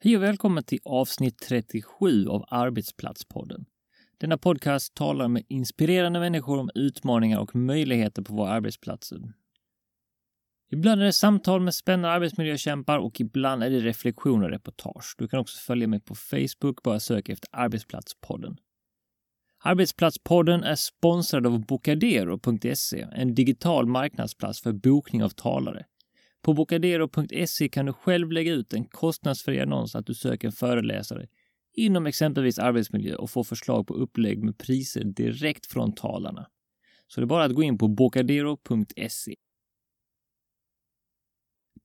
Hej och välkommen till avsnitt 37 av Arbetsplatspodden. Denna podcast talar med inspirerande människor om utmaningar och möjligheter på våra arbetsplatser. Ibland är det samtal med spännande arbetsmiljökämpar och ibland är det reflektioner och reportage. Du kan också följa mig på Facebook, bara sök efter Arbetsplatspodden. Arbetsplatspodden är sponsrad av Bocadero.se, en digital marknadsplats för bokning av talare. På bocadero.se kan du själv lägga ut en kostnadsfri annons att du söker en föreläsare inom exempelvis arbetsmiljö och få förslag på upplägg med priser direkt från talarna. Så det är bara att gå in på bocadero.se.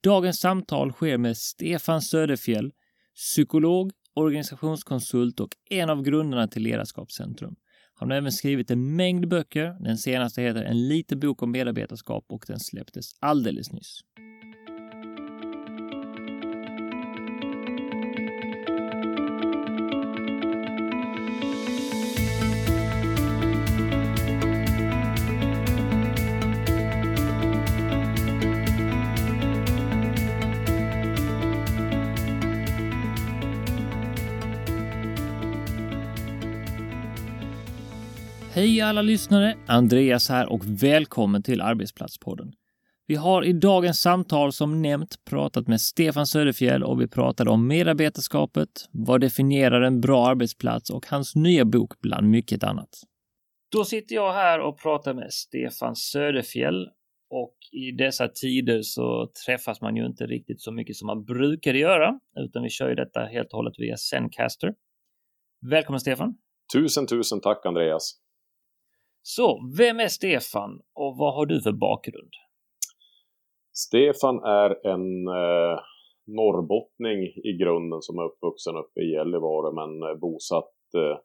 Dagens samtal sker med Stefan Söderfjell, psykolog, organisationskonsult och en av grundarna till Ledarskapscentrum. Han har även skrivit en mängd böcker. Den senaste heter En liten bok om medarbetarskap och den släpptes alldeles nyss. Hej alla lyssnare! Andreas här och välkommen till Arbetsplatspodden. Vi har i dagens samtal som nämnt pratat med Stefan Söderfjell och vi pratade om medarbetarskapet, vad definierar en bra arbetsplats och hans nya bok bland mycket annat. Då sitter jag här och pratar med Stefan Söderfjell och i dessa tider så träffas man ju inte riktigt så mycket som man brukade göra, utan vi kör ju detta helt och hållet via Zencaster. Välkommen Stefan! Tusen, tusen tack Andreas! Så, vem är Stefan och vad har du för bakgrund? Stefan är en eh, norrbottning i grunden som är uppvuxen uppe i Gällivare men eh, bosatt eh,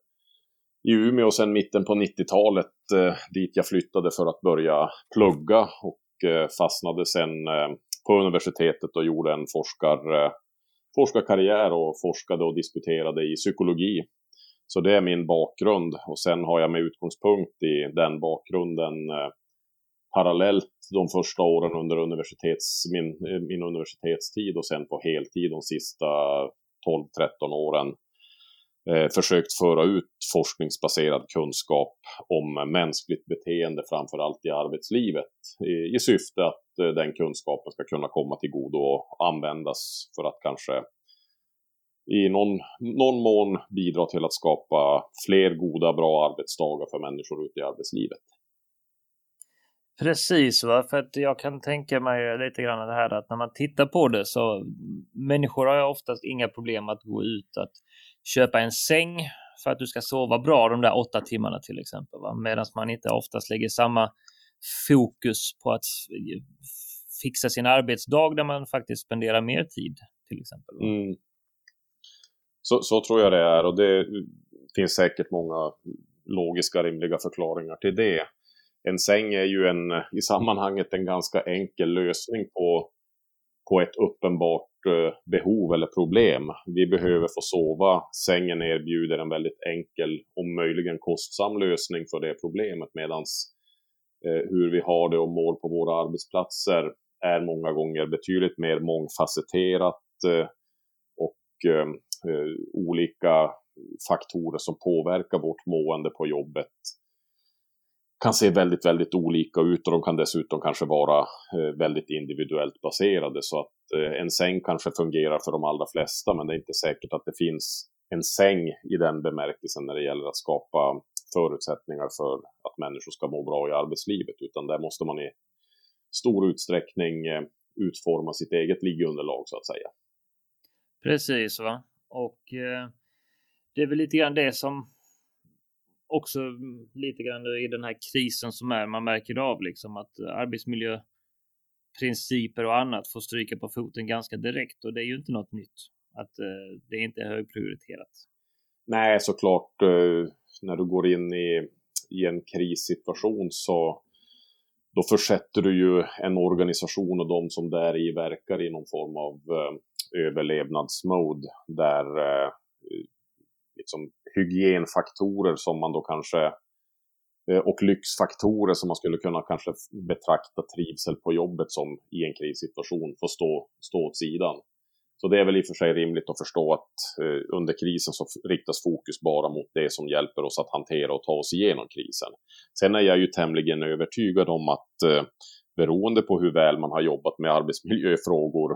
i Umeå sedan mitten på 90-talet eh, dit jag flyttade för att börja plugga och eh, fastnade sedan eh, på universitetet och gjorde en forskar, eh, forskarkarriär och forskade och disputerade i psykologi så det är min bakgrund. Och sen har jag med utgångspunkt i den bakgrunden eh, parallellt de första åren under universitets, min, eh, min universitetstid och sen på heltid de sista 12-13 åren eh, försökt föra ut forskningsbaserad kunskap om mänskligt beteende framför allt i arbetslivet i, i syfte att eh, den kunskapen ska kunna komma till godo och användas för att kanske i någon, någon mån bidra till att skapa fler goda, bra arbetsdagar för människor ute i arbetslivet. Precis, va? för att jag kan tänka mig lite grann det här att när man tittar på det så människor har ju oftast inga problem att gå ut att köpa en säng för att du ska sova bra de där åtta timmarna till exempel. Medan man inte oftast lägger samma fokus på att fixa sin arbetsdag där man faktiskt spenderar mer tid till exempel. Mm. Så, så tror jag det är och det finns säkert många logiska, rimliga förklaringar till det. En säng är ju en, i sammanhanget en ganska enkel lösning på, på ett uppenbart eh, behov eller problem. Vi behöver få sova. Sängen erbjuder en väldigt enkel och möjligen kostsam lösning för det problemet medan eh, hur vi har det och mål på våra arbetsplatser är många gånger betydligt mer mångfacetterat eh, och eh, Eh, olika faktorer som påverkar vårt mående på jobbet kan se väldigt, väldigt olika ut och de kan dessutom kanske vara eh, väldigt individuellt baserade så att eh, en säng kanske fungerar för de allra flesta men det är inte säkert att det finns en säng i den bemärkelsen när det gäller att skapa förutsättningar för att människor ska må bra i arbetslivet utan där måste man i stor utsträckning utforma sitt eget liggunderlag så att säga. Precis va. Och eh, det är väl lite grann det som också lite grann i den här krisen som är. Man märker av liksom att arbetsmiljöprinciper och annat får stryka på foten ganska direkt och det är ju inte något nytt att eh, det inte är högprioriterat. Nej, såklart. Eh, när du går in i, i en krissituation så då försätter du ju en organisation och de som där i verkar i någon form av eh, överlevnadsmode där eh, liksom hygienfaktorer som man då kanske eh, och lyxfaktorer som man skulle kunna kanske betrakta trivsel på jobbet som i en krissituation får stå, stå åt sidan. Så det är väl i och för sig rimligt att förstå att eh, under krisen så riktas fokus bara mot det som hjälper oss att hantera och ta oss igenom krisen. Sen är jag ju tämligen övertygad om att eh, beroende på hur väl man har jobbat med arbetsmiljöfrågor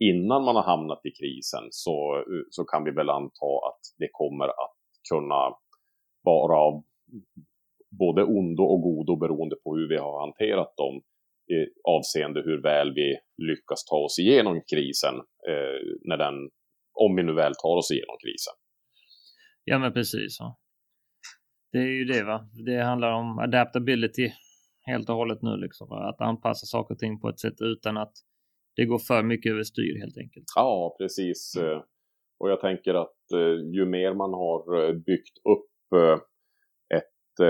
innan man har hamnat i krisen så, eh, så kan vi väl anta att det kommer att kunna vara av både ondo och godo beroende på hur vi har hanterat dem eh, avseende hur väl vi lyckas ta oss igenom krisen, eh, när den, om vi nu väl tar oss igenom krisen. Ja men precis. Ja. Det är ju det va. Det handlar om adaptability helt och hållet nu liksom. Att anpassa saker och ting på ett sätt utan att det går för mycket överstyr helt enkelt. Ja, precis. Mm. Och jag tänker att eh, ju mer man har eh, byggt upp ett,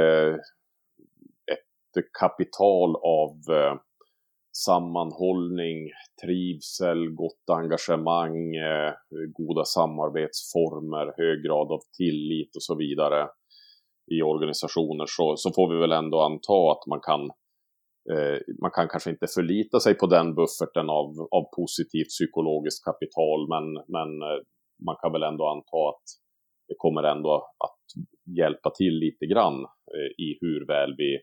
ett kapital av sammanhållning, trivsel, gott engagemang, goda samarbetsformer, hög grad av tillit och så vidare i organisationer så, så får vi väl ändå anta att man kan eh, Eh, man kan kanske inte förlita sig på den bufferten av, av positivt psykologiskt kapital men, men eh, man kan väl ändå anta att det kommer ändå att hjälpa till lite grann eh, i hur väl vi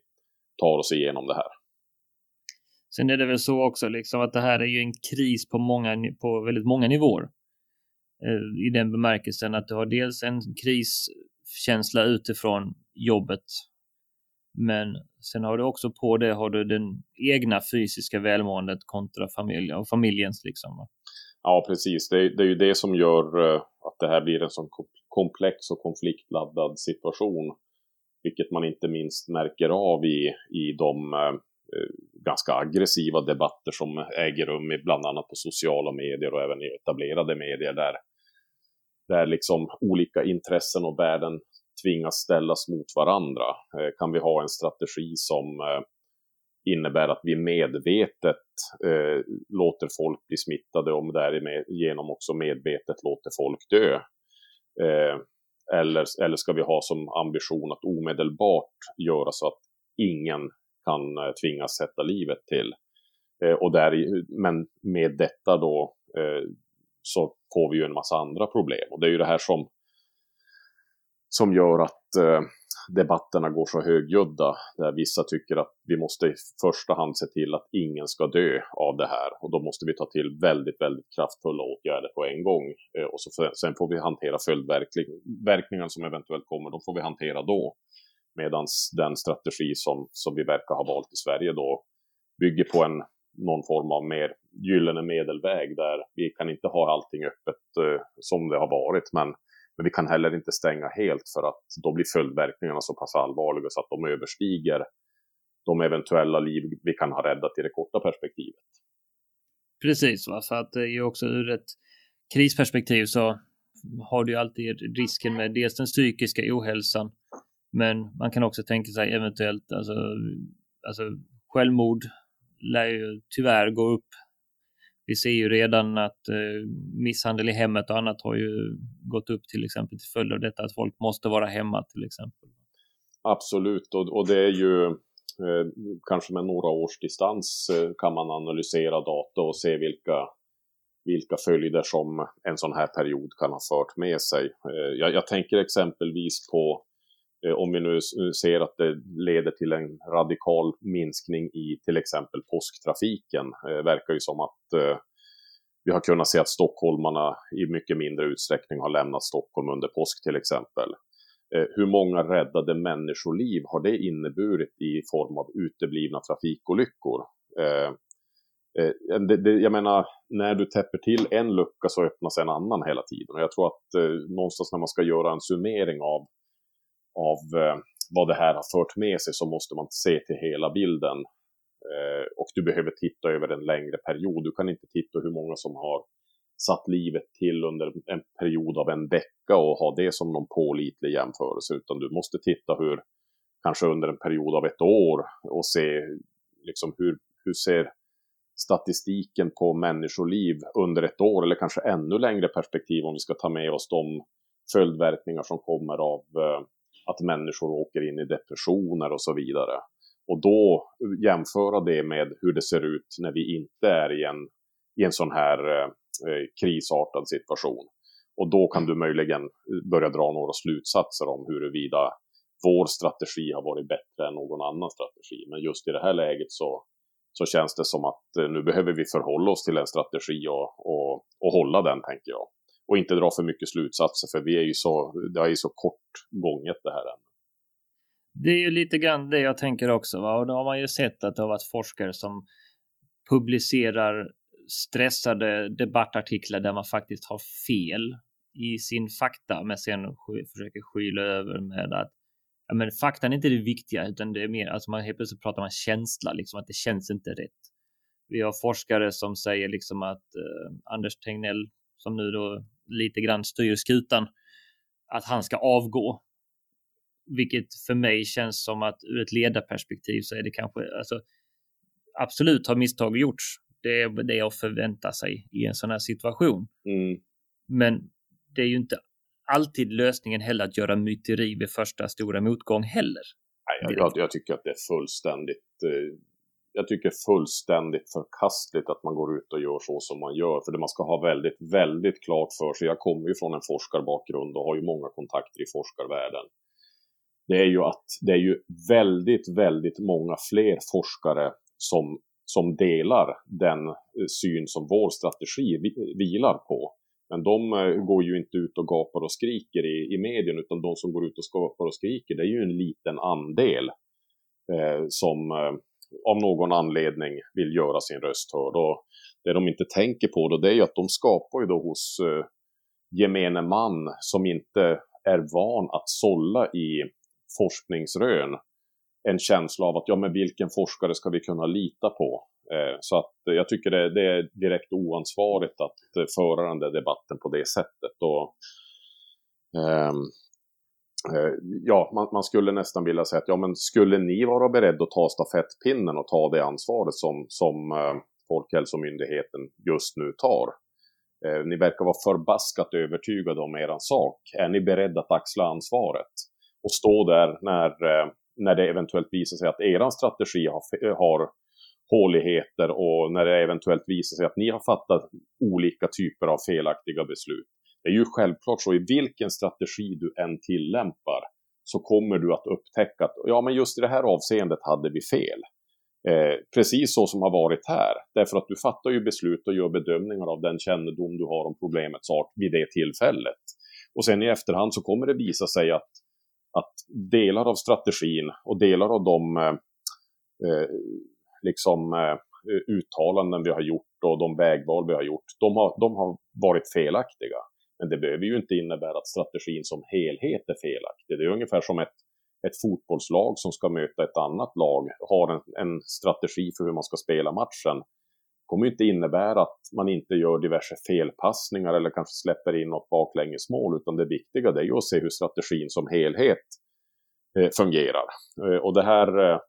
tar oss igenom det här. Sen är det väl så också liksom att det här är ju en kris på, många, på väldigt många nivåer. I den bemärkelsen att du har dels en kriskänsla utifrån jobbet. Men sen har du också på det har du den egna fysiska välmåendet kontra familjen och familjens liksom. Ja, precis. Det, det är ju det som gör eh, att det här blir en sån komplex och konfliktladdad situation. Vilket man inte minst märker av i, i de eh, eh, ganska aggressiva debatter som äger rum i bland annat på sociala medier och även i etablerade medier där där liksom olika intressen och värden tvingas ställas mot varandra. Eh, kan vi ha en strategi som eh, innebär att vi medvetet eh, låter folk bli smittade och därigenom också medvetet låter folk dö? Eh, eller, eller ska vi ha som ambition att omedelbart göra så att ingen kan eh, tvingas sätta livet till? Eh, och där, men med detta då så får vi ju en massa andra problem. Och det är ju det här som, som gör att eh, debatterna går så högljudda. Där vissa tycker att vi måste i första hand se till att ingen ska dö av det här. Och då måste vi ta till väldigt, väldigt kraftfulla åtgärder på en gång. Eh, och så för, sen får vi hantera följdverkningar som eventuellt kommer. De får vi hantera då. Medan den strategi som, som vi verkar ha valt i Sverige då bygger på en någon form av mer gyllene medelväg där vi kan inte ha allting öppet eh, som det har varit men, men vi kan heller inte stänga helt för att då blir följdverkningarna så pass allvarliga så att de överstiger de eventuella liv vi kan ha räddat i det korta perspektivet. Precis, va? för att det är ju också ur ett krisperspektiv så har du ju alltid risken med dels den psykiska ohälsan men man kan också tänka sig eventuellt alltså, alltså självmord lär ju tyvärr gå upp. Vi ser ju redan att eh, misshandel i hemmet och annat har ju gått upp till exempel till följd av detta att folk måste vara hemma till exempel. Absolut, och, och det är ju eh, kanske med några års distans eh, kan man analysera data och se vilka vilka följder som en sån här period kan ha fört med sig. Eh, jag, jag tänker exempelvis på Eh, om vi nu eh, ser att det leder till en radikal minskning i till exempel påsktrafiken, eh, verkar ju som att eh, vi har kunnat se att stockholmarna i mycket mindre utsträckning har lämnat Stockholm under påsk till exempel. Eh, hur många räddade människoliv har det inneburit i form av uteblivna trafikolyckor? jag menar, när du täpper till en lucka så öppnas en annan hela tiden. Och jag tror att någonstans när man ska göra en summering av av eh, vad det här har fört med sig så måste man se till hela bilden. Eh, och du behöver titta över en längre period. Du kan inte titta hur många som har satt livet till under en period av en vecka och ha det som någon pålitlig jämförelse, utan du måste titta hur, kanske under en period av ett år och se liksom hur, hur ser statistiken på människoliv under ett år eller kanske ännu längre perspektiv om vi ska ta med oss de följdverkningar som kommer av eh, att människor åker in i depressioner och så vidare. Och då jämföra det med hur det ser ut när vi inte är i en, i en sån här eh, krisartad situation. Och då kan du möjligen eh, börja dra några slutsatser om huruvida vår strategi har varit bättre än någon annan strategi. Men just i det här läget så, så känns det som att eh, nu behöver vi förhålla oss till en strategi och, och, och hålla den, tänker jag. Och inte dra för mycket slutsatser, för vi är ju så, det är ju så kort gånget det här än. Det är ju lite grann det jag tänker också. Va? Och då har man ju sett att det har varit forskare som publicerar stressade debattartiklar där man faktiskt har fel i sin fakta, men sen försöker skyla över med att ja, men faktan är inte det viktiga, utan det är mer, alltså man helt plötsligt pratar man känsla, liksom att det känns inte rätt. Vi har forskare som säger liksom att eh, Anders Tegnell, som nu då lite grann styr skutan, att han ska avgå. Vilket för mig känns som att ur ett ledarperspektiv så är det kanske, alltså absolut har misstag gjorts. Det är det att förvänta sig i en sån här situation. Mm. Men det är ju inte alltid lösningen heller att göra myteri vid första stora motgång heller. Nej, jag, jag, tycker att det är fullständigt eh, jag tycker fullständigt förkastligt att man går ut och gör så som man gör. För det man ska ha väldigt, väldigt klart för sig. Jag kommer ju från en forskarbakgrund och har ju många kontakter i forskarvärlden. Det är ju att det är ju väldigt, väldigt många fler forskare som, som delar den eh, syn som vår strategi vilar på. Men de eh, går ju inte ut och gapar och skriker i, i medien, utan de som går ut och gapar och skriker, det är ju en liten andel eh, som eh, av någon anledning vill göra sin röst hörd. Och det de inte tänker på då, det är ju att de skapar ju då hos eh, gemene man som inte är van att sålla i forskningsrön en känsla av att ja, men vilken forskare ska vi kunna lita på? Eh, så att jag tycker det, det, är direkt oansvarigt att föra den där debatten på det sättet. Och, ehm, eh, Eh, ja, man, man, skulle nästan vilja säga att ja, men skulle ni vara beredda att ta stafettpinnen och ta det ansvaret som, som eh, Folkhälsomyndigheten just nu tar? Eh, ni verkar vara förbaskat övertygade om er sak. Är ni beredda att axla ansvaret? Och stå där när, eh, när det eventuellt visar sig att er strategi har, har håligheter och när det eventuellt visar sig att ni har fattat olika typer av felaktiga beslut. Det är ju självklart så i vilken strategi du än tillämpar så kommer du att upptäcka att ja, men just i det här avseendet hade vi fel. Eh, precis så som har varit här, därför att du fattar ju beslut och gör bedömningar av den kännedom du har om problemets art vid det tillfället. Och sen i efterhand så kommer det visa sig att, att delar av strategin och delar av de eh, eh liksom, eh, uttalanden vi har gjort och de vägval vi har gjort, de har, de har varit felaktiga. Men det behöver ju inte innebära att strategin som helhet är felaktig. Det är ungefär som ett, ett fotbollslag som ska möta ett annat lag, har en, en strategi för hur man ska spela matchen. Det kommer ju inte innebära att man inte gör diverse felpassningar eller kanske släpper in något baklängesmål, utan det viktiga det är ju att se hur strategin som helhet eh, fungerar. Eh, och det här eh,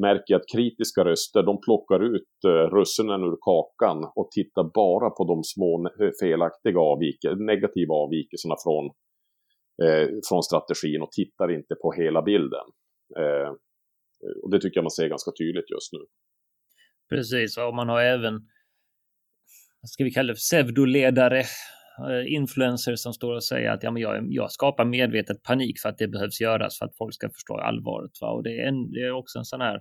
märker jag att kritiska röster, de plockar ut eh, russinen ur kakan och tittar bara på de små eh, felaktiga avvikelserna, negativa avvikelserna från, eh, från strategin och tittar inte på hela bilden. Eh, och det tycker jag man ser ganska tydligt just nu. Precis, och man har även, vad ska vi kalla det, pseudoledare, Eh, influencers som står och säger att ja, men jag, jag skapar medvetet panik för att det behövs göras för att folk ska förstå allvaret. Va? Och det är, en, det är också en sån här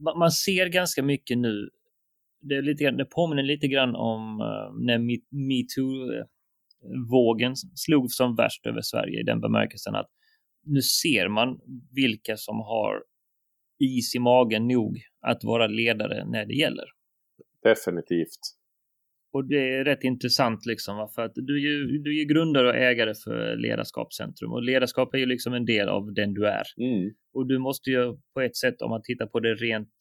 man ser ganska mycket nu. Det, är lite, det påminner lite grann om eh, när metoo-vågen slog som värst över Sverige i den bemärkelsen att nu ser man vilka som har is i magen nog att vara ledare när det gäller. Definitivt. Och det är rätt intressant liksom, för att du är ju, du är ju grundare och ägare för Ledarskapscentrum och ledarskap är ju liksom en del av den du är. Mm. Och du måste ju på ett sätt, om man tittar på det rent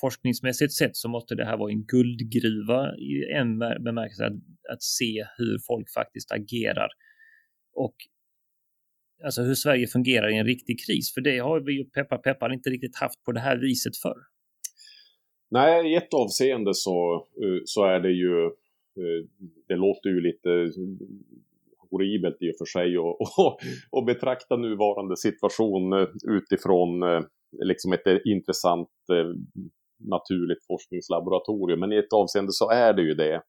forskningsmässigt sett, så måste det här vara en guldgruva i en bemärkelse att, att se hur folk faktiskt agerar. Och alltså hur Sverige fungerar i en riktig kris, för det har vi ju peppar peppar inte riktigt haft på det här viset förr. Nej, i ett avseende så, eh, så är det ju, eh, det låter ju lite horribelt i och för sig och, och, och betrakta nuvarande situation eh, utifrån liksom ett intressant naturligt forskningslaboratorium. Men i ett avseende så är det ju det.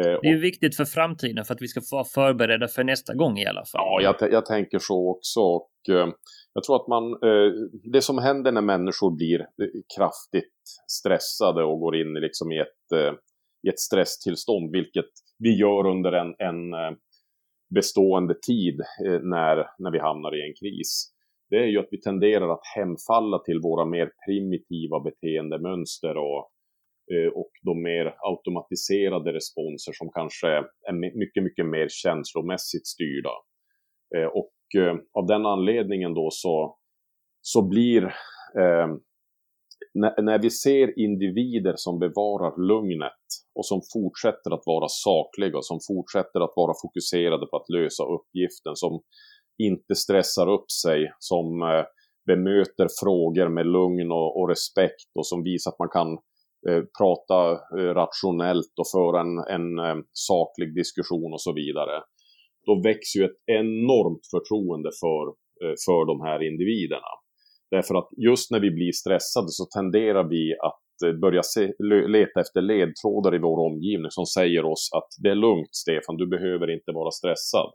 Eh, det är ju viktigt för framtiden för att vi ska vara förberedda för nästa gång i alla fall. Ja, jag, jag tänker så också. Och, eh, jag tror att man, eh, det som händer när människor blir kraftigt stressade och går in liksom i, ett, i ett stresstillstånd, vilket vi gör under en, en bestående tid när, när vi hamnar i en kris. Det är ju att vi tenderar att hemfalla till våra mer primitiva beteendemönster och Eh, och de mer automatiserade responser som kanske är mycket, mycket mer känslomässigt styrda. Eh, och eh, av den anledningen då så, så blir eh, när, när, vi ser individer som bevarar lugnet och som fortsätter att vara sakliga, som fortsätter att vara fokuserade på att lösa uppgiften, som inte stressar upp sig, som eh, bemöter frågor med lugn och, och respekt och som visar att man kan Eh, prata eh, rationellt och föra en, en eh, saklig diskussion och så vidare. Då växer ju ett enormt förtroende för, för de här individerna. Därför att just när vi blir stressade så tenderar vi att börja se, leta efter ledtrådar i vår omgivning som säger oss att det är lugnt Stefan, du behöver inte vara stressad.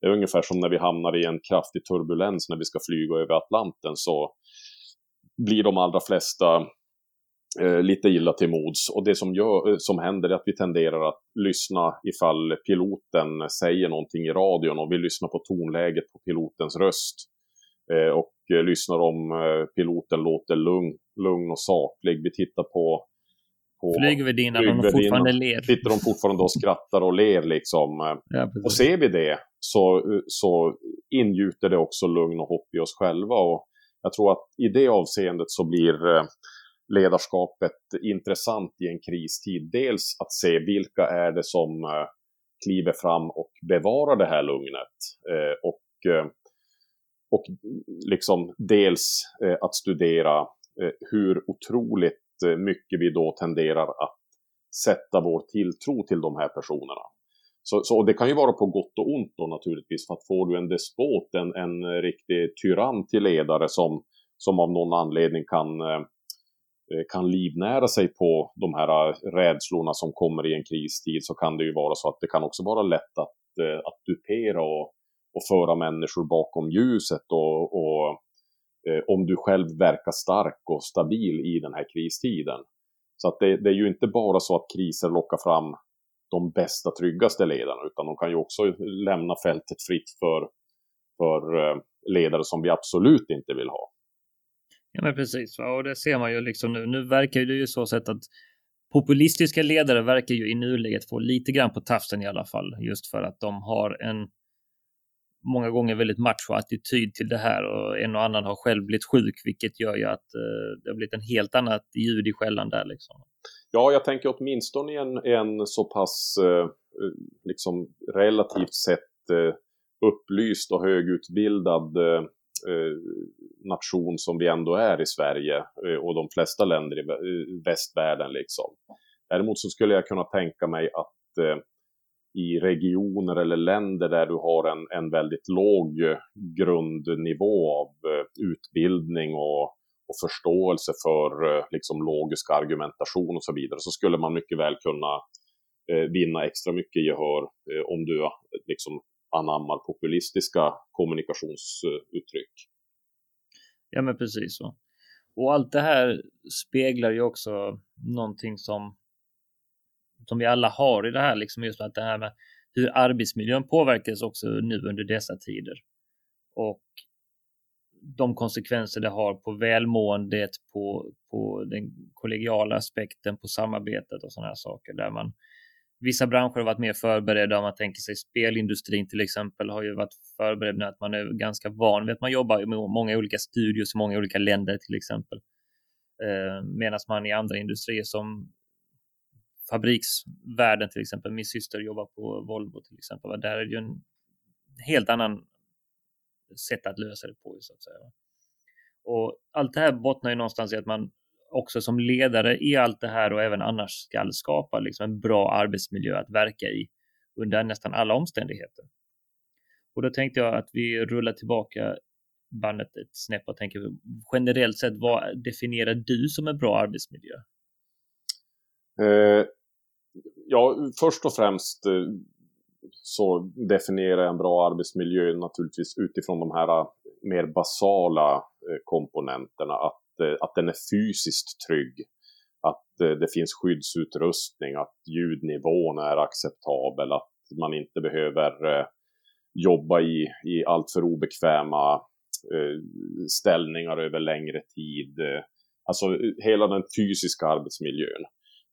Det är ungefär som när vi hamnar i en kraftig turbulens när vi ska flyga över Atlanten så blir de allra flesta eh, lite illa till mods. Och det som, gör, eh, som händer är att vi tenderar att lyssna ifall piloten säger någonting i radion och vi lyssnar på tonläget på pilotens röst. Eh, och eh, lyssnar om piloten låter lugn, lugn och saklig. Vi tittar på på flygvärdinnan och de fortfarande ler. Sitter de fortfarande och skrattar och ler liksom. Ja, och ser vi det så, så ingjuter det också lugn och hopp i oss själva. Och jag tror att i det avseendet så blir ledarskapet intressant i en kristid. Dels att se vilka är det som eh, kliver fram och bevarar det här lugnet. Eh, och, eh, och liksom dels att studera hur otroligt mycket vi då tenderar att sätta vår tilltro till de här personerna. Så, så det kan ju vara på gott och ont då naturligtvis, för att får du en despot, en, en riktig tyrann till ledare som, som av någon anledning kan Eh, Eh, kan livnära sig på de här eh, rädslorna som kommer i en kristid så kan det ju vara så att det kan också vara lätt att, eh, att dupera och, och föra människor bakom ljuset och, och om du själv verkar stark och stabil i den här kristiden. Så att det, det, är ju inte bara så att kriser lockar fram de bästa, tryggaste ledarna, utan de kan ju också lämna fältet fritt för, för ledare som vi absolut inte vill ha. Ja, men precis. Och det ser man ju liksom nu. Nu verkar det ju så sätt att populistiska ledare verkar ju i nuläget få lite grann på tafsen i alla fall, just för att de har en många gånger väldigt macho attityd till det här och en och annan har själv blivit sjuk, vilket gör ju att eh, det har blivit en helt annat ljud i skällan där liksom. Ja, jag tänker åtminstone en, en så pass eh, liksom relativt sett eh, upplyst och högutbildad eh, Eh, nation som vi ändå är i Sverige eh, och de flesta länder i eh, västvärlden. Liksom. Däremot så skulle jag kunna tänka mig att eh, i regioner eller länder där du har en, en väldigt låg grundnivå av eh, utbildning och, och förståelse för eh, liksom, logisk argumentation och så vidare så skulle man mycket väl kunna vinna extra mycket gehör om du liksom, anammar populistiska kommunikationsuttryck. Ja, men precis så. Och allt det här speglar ju också någonting som som vi alla har i det här, liksom just att det här med hur arbetsmiljön påverkas också nu under dessa tider. Och de konsekvenser det har på välmåendet, på, på den kollegiala aspekten, på samarbetet och sådana här saker där man Vissa branscher har varit mer förberedda. Om man tänker sig spelindustrin till exempel har ju varit förberedd med att man är ganska van vid att man jobbar med många olika studios i många olika länder till exempel. Eh, Medan man i andra industrier som fabriksvärlden till exempel, min syster jobbar på Volvo till exempel, där är det ju en helt annan sätt att lösa det på så att säga. Och allt det här bottnar ju någonstans i att man också som ledare i allt det här och även annars ska skapa liksom en bra arbetsmiljö att verka i under nästan alla omständigheter. Och då tänkte jag att vi rullar tillbaka bandet ett snäpp och tänker generellt sett, vad definierar du som en bra arbetsmiljö? Eh, ja, först och främst eh, så definierar jag en bra arbetsmiljö naturligtvis utifrån de här eh, mer basala eh, komponenterna. Att, Eh, att den är fysiskt trygg, att eh, det finns skyddsutrustning, att ljudnivån är acceptabel, att man inte behöver eh, jobba i, i alltför obekväma ställningar över längre tid. Alltså hela den fysiska arbetsmiljön.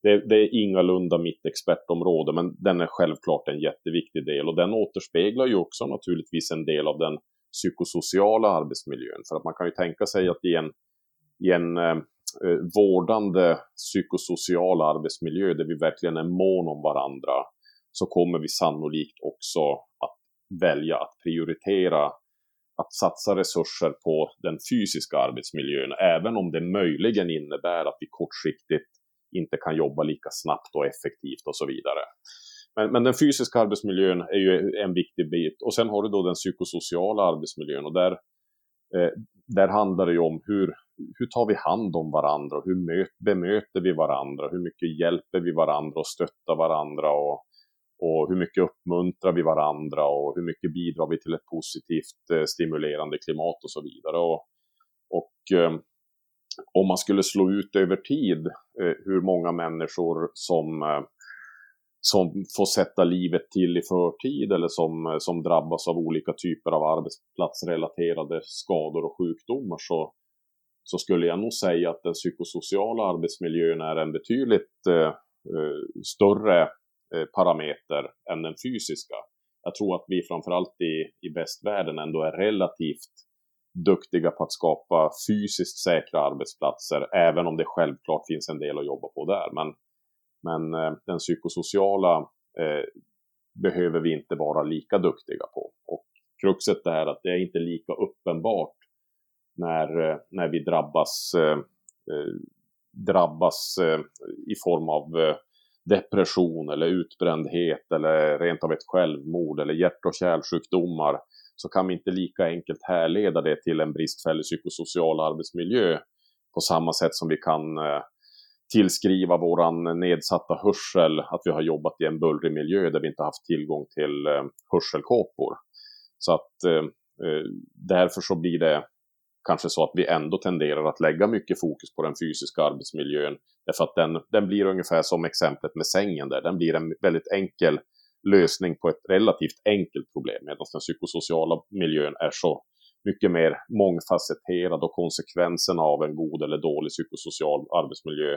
Det, det, är ingalunda mitt expertområde, men den är självklart en jätteviktig del och den återspeglar ju också naturligtvis en del av den psykosociala arbetsmiljön. För att man kan ju tänka sig att i en, i en eh, eh, vårdande psykosocial arbetsmiljö där vi verkligen är mån om varandra så kommer vi sannolikt också att välja att prioritera att satsa resurser på den fysiska arbetsmiljön, även om det möjligen innebär att vi kortsiktigt inte kan jobba lika snabbt och effektivt och så vidare. Men, men, den fysiska arbetsmiljön är ju en viktig bit. Och sen har du då den psykosociala arbetsmiljön och där, eh, där handlar det ju om hur, hur tar vi hand om varandra, hur bemöter vi varandra, hur mycket hjälper vi varandra och stöttar varandra och, och hur mycket uppmuntrar vi varandra och hur mycket bidrar vi till ett positivt eh, stimulerande klimat och så vidare. Och, och eh, om man skulle slå ut över tid eh, hur många människor som, eh, som får sätta livet till i förtid eller som, som drabbas av olika typer av arbetsplatsrelaterade skador och sjukdomar så, så skulle jag nog säga att den psykosociala arbetsmiljön är en betydligt eh, eh, större eh, parameter än den fysiska. Jag tror att vi framförallt i, i västvärlden ändå är relativt duktiga på att skapa fysiskt säkra arbetsplatser, även om det självklart finns en del att jobba på där. Men, men eh, den psykosociala eh, behöver vi inte vara lika duktiga på. Och kruxet är att det är inte lika uppenbart när, eh, när vi drabbas, eh, eh, drabbas eh, i form av eh, depression eller utbrändhet eller rent av ett självmord eller hjärt och kärlsjukdomar så kan vi inte lika enkelt härleda det till en bristfällig psykosocial arbetsmiljö på samma sätt som vi kan eh, tillskriva våran nedsatta hörsel att vi har jobbat i en bullrig miljö där vi inte haft tillgång till eh, hörselkåpor. Så att eh, därför så blir det kanske så att vi ändå tenderar att lägga mycket fokus på den fysiska arbetsmiljön. Därför att den, den blir ungefär som exemplet med sängen där. Den blir en väldigt enkel lösning på ett relativt enkelt problem medan den psykosociala miljön är så mycket mer mångfacetterad och konsekvenserna av en god eller dålig psykosocial arbetsmiljö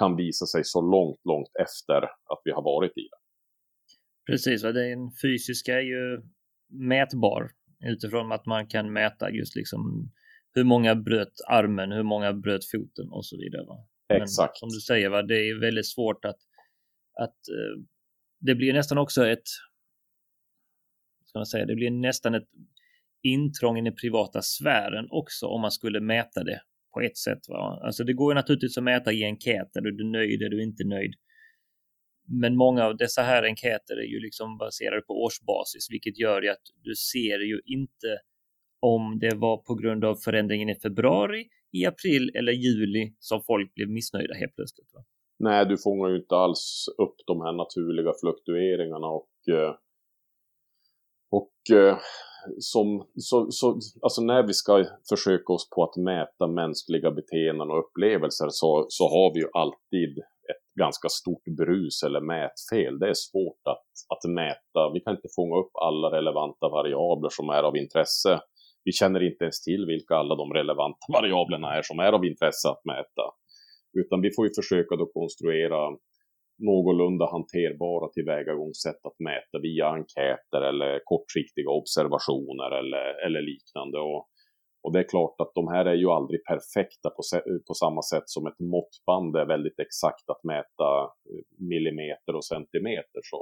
kan visa sig så långt, långt efter att vi har varit i den. Precis, och den fysiska är ju mätbar utifrån att man kan mäta just liksom hur många bröt armen, hur många bröt foten och så vidare. Va? Exakt. Men som du säger, va? det är väldigt svårt att, att eh, det blir nästan också ett, ska man säga, det blir nästan ett intrång i den privata sfären också om man skulle mäta det på ett sätt. Va? Alltså det går ju naturligtvis att mäta i enkäter, är du nöjd, är du inte nöjd? Men många av dessa här enkäter är ju liksom baserade på årsbasis, vilket gör ju att du ser ju inte om det var på grund av förändringen i februari, i april eller juli som folk blev missnöjda helt plötsligt. Va? nej, du fångar ju inte alls upp de här naturliga fluktueringarna och eh, och eh, som, så, så, alltså när vi ska försöka oss på att mäta mänskliga beteenden och upplevelser så, så har vi ju alltid ett ganska stort brus eller mätfel. Det är svårt att, att mäta. Vi kan inte fånga upp alla relevanta variabler som är av intresse. Vi känner inte ens till vilka alla de relevanta variablerna är som är av intresse att mäta. Utan vi får ju försöka då konstruera någorlunda hanterbara tillvägagångssätt att mäta via enkäter eller kortsiktiga observationer eller, eller liknande. Och, och det är klart att de här är ju aldrig perfekta på, på samma sätt som ett måttband är väldigt exakt att mäta eh, millimeter och centimeter så,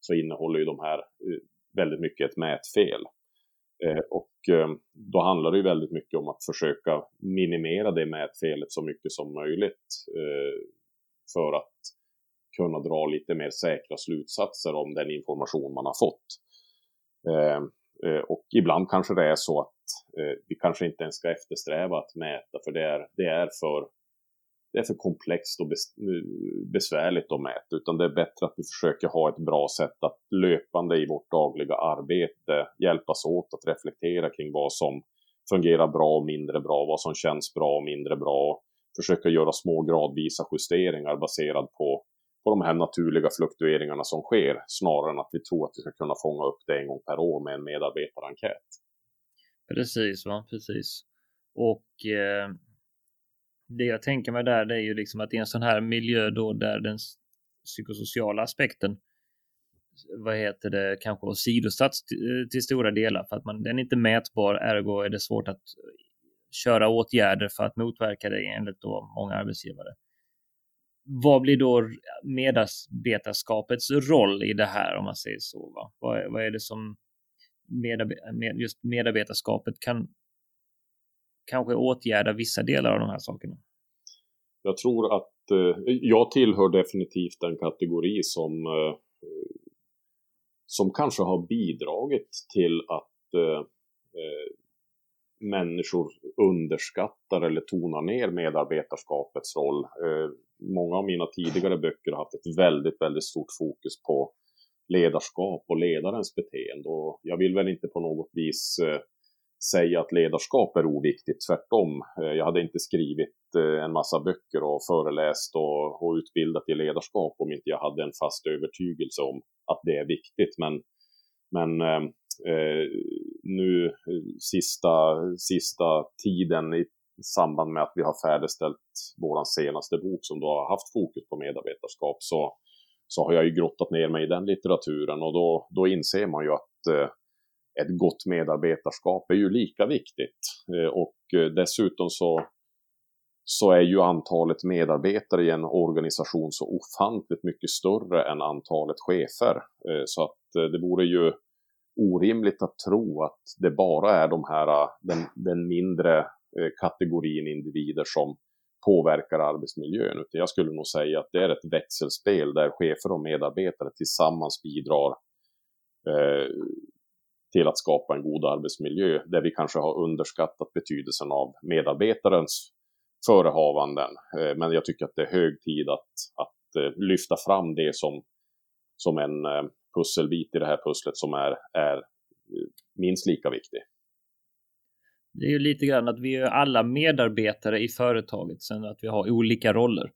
så innehåller ju de här eh, väldigt mycket ett mätfel. Eh, och eh, då handlar det ju väldigt mycket om att försöka minimera det mätfelet så mycket som möjligt eh, för att kunna dra lite mer säkra slutsatser om den information man har fått. Och ibland kanske det är så att vi kanske inte ens ska eftersträva att mäta för det är, det är för det är för komplext och eh, besvärligt att mäta, utan det är bättre att vi försöker ha ett bra sätt att löpande i vårt dagliga arbete hjälpas åt att reflektera kring vad som fungerar bra och mindre bra, vad som känns bra och mindre bra. Försöka göra små gradvisa justeringar baserat på, på de här naturliga fluktueringarna som sker, snarare än att vi tror att vi ska kunna fånga upp det en gång per år med en medarbetarenkät. Precis, va? precis. Och eh det jag tänker mig där det är ju liksom att i en sån här miljö då där den psykosociala aspekten vad heter det, kanske åsidosatts eh, till, stora delar för att man, den är inte mätbar, ergo är det svårt att eh, köra åtgärder för att motverka det enligt då många arbetsgivare. Vad blir då medarbetarskapets roll i det här om man säger så? Va? Vad, vad är det som medarbet just medarbetarskapet kan kanske åtgärda vissa delar av de här sakerna? Jag tror att eh, jag tillhör definitivt den kategori som eh, som kanske har bidragit till att eh, eh, människor underskattar eller tonar ner medarbetarskapets roll. Eh, många av mina tidigare böcker har haft ett väldigt, väldigt stort fokus på ledarskap och ledarens beteende och jag vill väl inte på något vis eh, säga att ledarskap är oviktigt, tvärtom. Eh, jag hade inte skrivit eh, en massa böcker och föreläst och, och utbildat i ledarskap om inte jag hade en fast övertygelse om att det är viktigt. Men, men eh, eh nu sista, sista tiden i samband med att vi har färdigställt vår senaste bok som då har haft fokus på medarbetarskap så, så har jag ju grottat ner mig i den litteraturen och då, då inser man ju att eh, ett gott medarbetarskap är ju lika viktigt. Eh, och eh, dessutom så, så är ju antalet medarbetare i en organisation så ofantligt mycket större än antalet chefer. Eh, så att det vore ju orimligt att tro att det bara är de här, den, den mindre kategorin individer som påverkar arbetsmiljön. Utan jag skulle nog säga att det är ett växelspel där chefer och medarbetare tillsammans bidrar eh, till att skapa en god arbetsmiljö där vi kanske har underskattat betydelsen av medarbetarens förehavanden. Eh, men jag tycker att det är hög tid att, att eh, lyfta fram det som, som en eh, pusselbit i det här pusslet som är, är minst lika viktig. Det är ju lite grann att vi är alla medarbetare i företaget, sen att vi har olika roller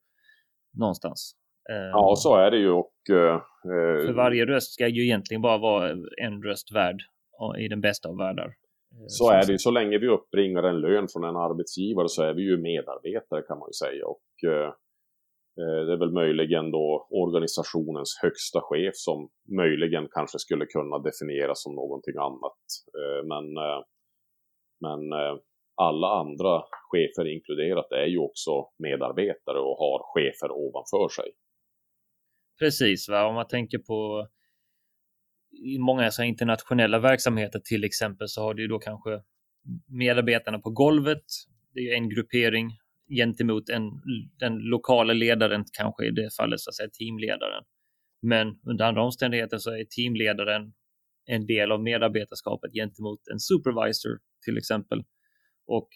någonstans. Ja, så är det ju. Och, för varje röst ska ju egentligen bara vara en röst värd i den bästa av världar. Eh, så är det ju. Så länge vi uppbringar en lön från en arbetsgivare så är vi ju medarbetare kan man ju säga. Och eh, eh, det är väl möjligen då organisationens högsta chef som möjligen kanske skulle kunna definieras som någonting annat. Eh, men, eh, men eh, alla andra chefer inkluderat är ju också medarbetare och har chefer ovanför sig. Precis, va? om man tänker på i många så internationella verksamheter till exempel så har du då kanske medarbetarna på golvet. Det är en gruppering gentemot en, den lokala ledaren, kanske i det fallet så att säga teamledaren. Men under andra omständigheter så är teamledaren en del av medarbetarskapet gentemot en supervisor till exempel. Och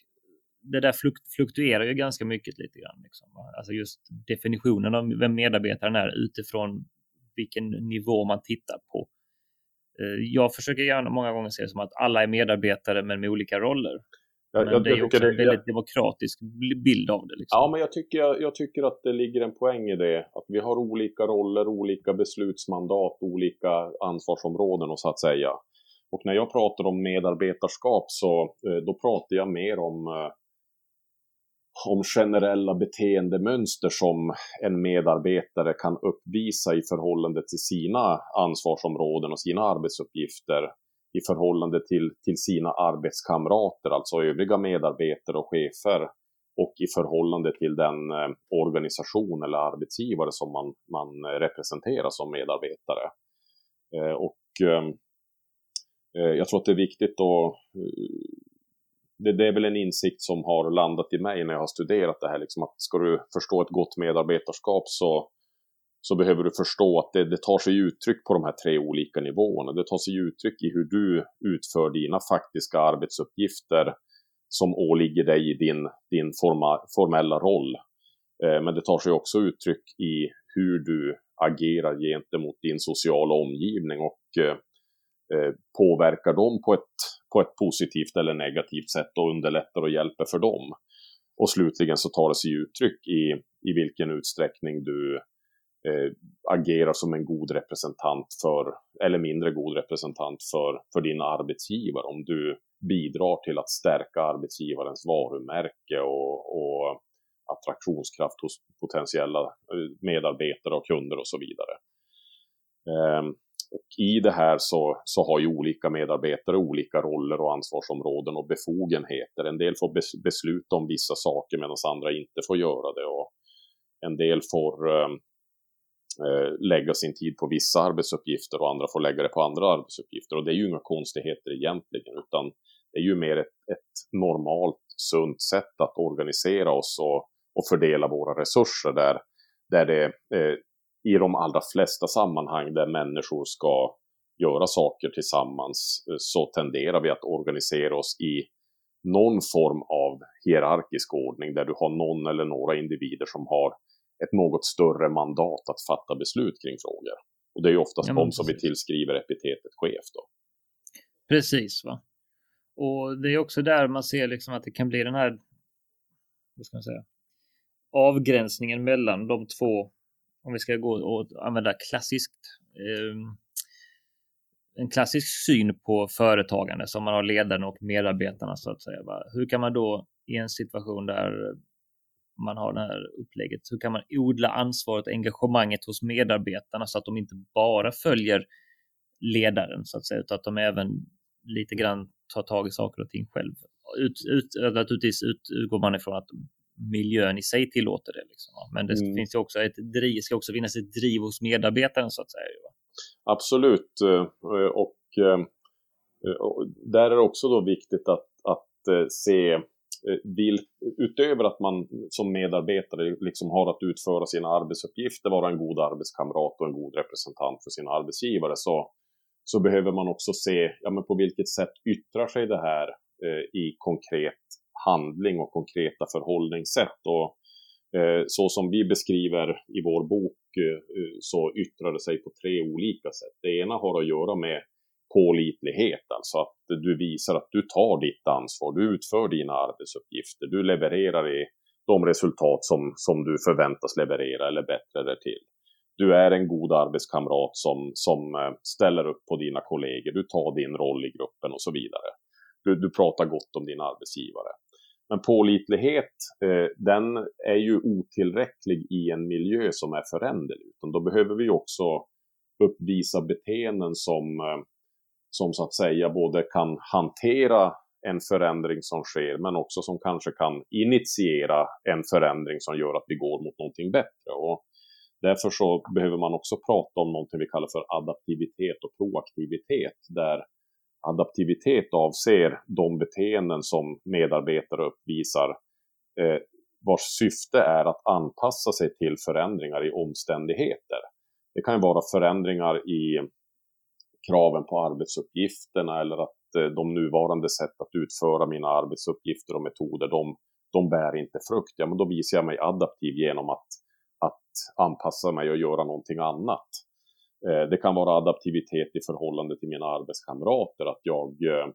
det där fluktuerar ju ganska mycket lite grann. Liksom. Alltså just definitionen av vem medarbetaren är utifrån vilken nivå man tittar på. Eh, jag försöker gärna många gånger se det som att alla är medarbetare men med olika roller. Men jag, det är också en väldigt jag... demokratisk bild av det. Liksom. Ja, men jag tycker, jag tycker att det ligger en poäng i det. Att vi har olika roller, olika beslutsmandat, olika ansvarsområden och så att säga. Och när jag pratar om medarbetarskap så eh, då pratar jag mer om eh, om generella beteendemönster som en medarbetare kan uppvisa i förhållande till sina ansvarsområden och sina arbetsuppgifter i förhållande till, till sina arbetskamrater, alltså övriga medarbetare och chefer och i förhållande till den eh, organisation eller arbetsgivare som man, man representerar som medarbetare. Eh, och eh, jag tror att det är viktigt att det, det, är väl en insikt som har landat i mig när jag har studerat det här. Liksom att ska du förstå ett gott medarbetarskap så, så behöver du förstå att det, det tar sig uttryck på de här tre olika nivåerna. Det tar sig uttryck i hur du utför dina faktiska arbetsuppgifter som åligger dig i din, din forma, formella roll. Eh, men det tar sig också uttryck i hur du agerar gentemot din sociala omgivning och eh, Eh, påverkar dem på ett, på ett positivt eller negativt sätt och underlättar och hjälper för dem. Och slutligen så tar det sig uttryck i, i vilken utsträckning du eh, agerar som en god representant för, eller mindre god representant för, för din arbetsgivare. Om du bidrar till att stärka arbetsgivarens varumärke och, och attraktionskraft hos potentiella eh, medarbetare och kunder och så vidare. Eh, och i det här så, så har ju olika medarbetare olika roller och ansvarsområden och befogenheter. En del får besluta om vissa saker medan andra inte får göra det. Och en del får ehm, eh, lägga sin tid på vissa arbetsuppgifter och andra får lägga det på andra arbetsuppgifter. Och det är ju inga konstigheter egentligen, utan det är ju mer ett, ett normalt, sunt sätt att organisera oss och, och fördela våra resurser där, där det eh, i de allra flesta sammanhang där människor ska göra saker tillsammans eh, så tenderar vi att organisera oss i någon form av hierarkisk ordning där du har någon eller några individer som har ett något större mandat att fatta beslut kring frågor. Och det är ju oftast ja, de som vi tillskriver epitetet chef då. Precis, va. Och det är också där man ser liksom att det kan bli den här, vad ska man säga, avgränsningen mellan de två om vi ska gå och använda klassiskt eh, en klassisk syn på företagande som man har ledarna och medarbetarna så att säga. Hur kan man då i en situation där man har det här upplägget, hur kan man odla ansvaret och engagemanget hos medarbetarna så att de inte bara följer ledaren så att säga, utan att de även lite grann tar tag i saker och ting själv. Ut, ut, naturligtvis utgår man ifrån att miljön i sig tillåter det. Liksom. Men det mm. finns ju också ett driv, ska också finnas ett driv hos medarbetaren så att säga. Absolut. Eh, och, eh, och där är det också då viktigt att, att eh, se vill, utöver att man som medarbetare liksom har att utföra sina arbetsuppgifter, vara en god arbetskamrat och en god representant för sina arbetsgivare, så, så behöver man också se ja, men på vilket sätt yttrar sig det här eh, i konkret handling och konkreta förhållningssätt. Och, eh, så som vi beskriver i vår bok eh, eh, så yttrar det sig på tre olika sätt. Det ena har att göra med pålitlighet, alltså att du visar att du tar ditt ansvar, du utför dina arbetsuppgifter, du levererar i de resultat som, som du förväntas leverera eller bättre därtill. Du är en god arbetskamrat som, som eh, ställer upp på dina kollegor, du tar din roll i gruppen och så vidare. Du, du pratar gott om din arbetsgivare. Men pålitlighet, eh, den är ju otillräcklig i en miljö som är föränderlig. Utan då behöver vi också uppvisa beteenden som, eh, som så att säga både kan hantera en förändring som sker, men också som kanske kan initiera en förändring som gör att vi går mot någonting bättre. Och därför så behöver man också prata om någonting vi kallar för adaptivitet och proaktivitet, där adaptivitet avser de beteenden som medarbetare uppvisar eh, vars syfte är att anpassa sig till förändringar i omständigheter. Det kan ju vara förändringar i kraven på arbetsuppgifterna eller att eh, de nuvarande sätt att utföra mina arbetsuppgifter och metoder, de, de bär inte frukt. Ja, men då visar jag mig adaptiv genom att, att anpassa mig och göra någonting annat. Eh, det kan vara adaptivitet i förhållande till mina arbetskamrater, att jag eh,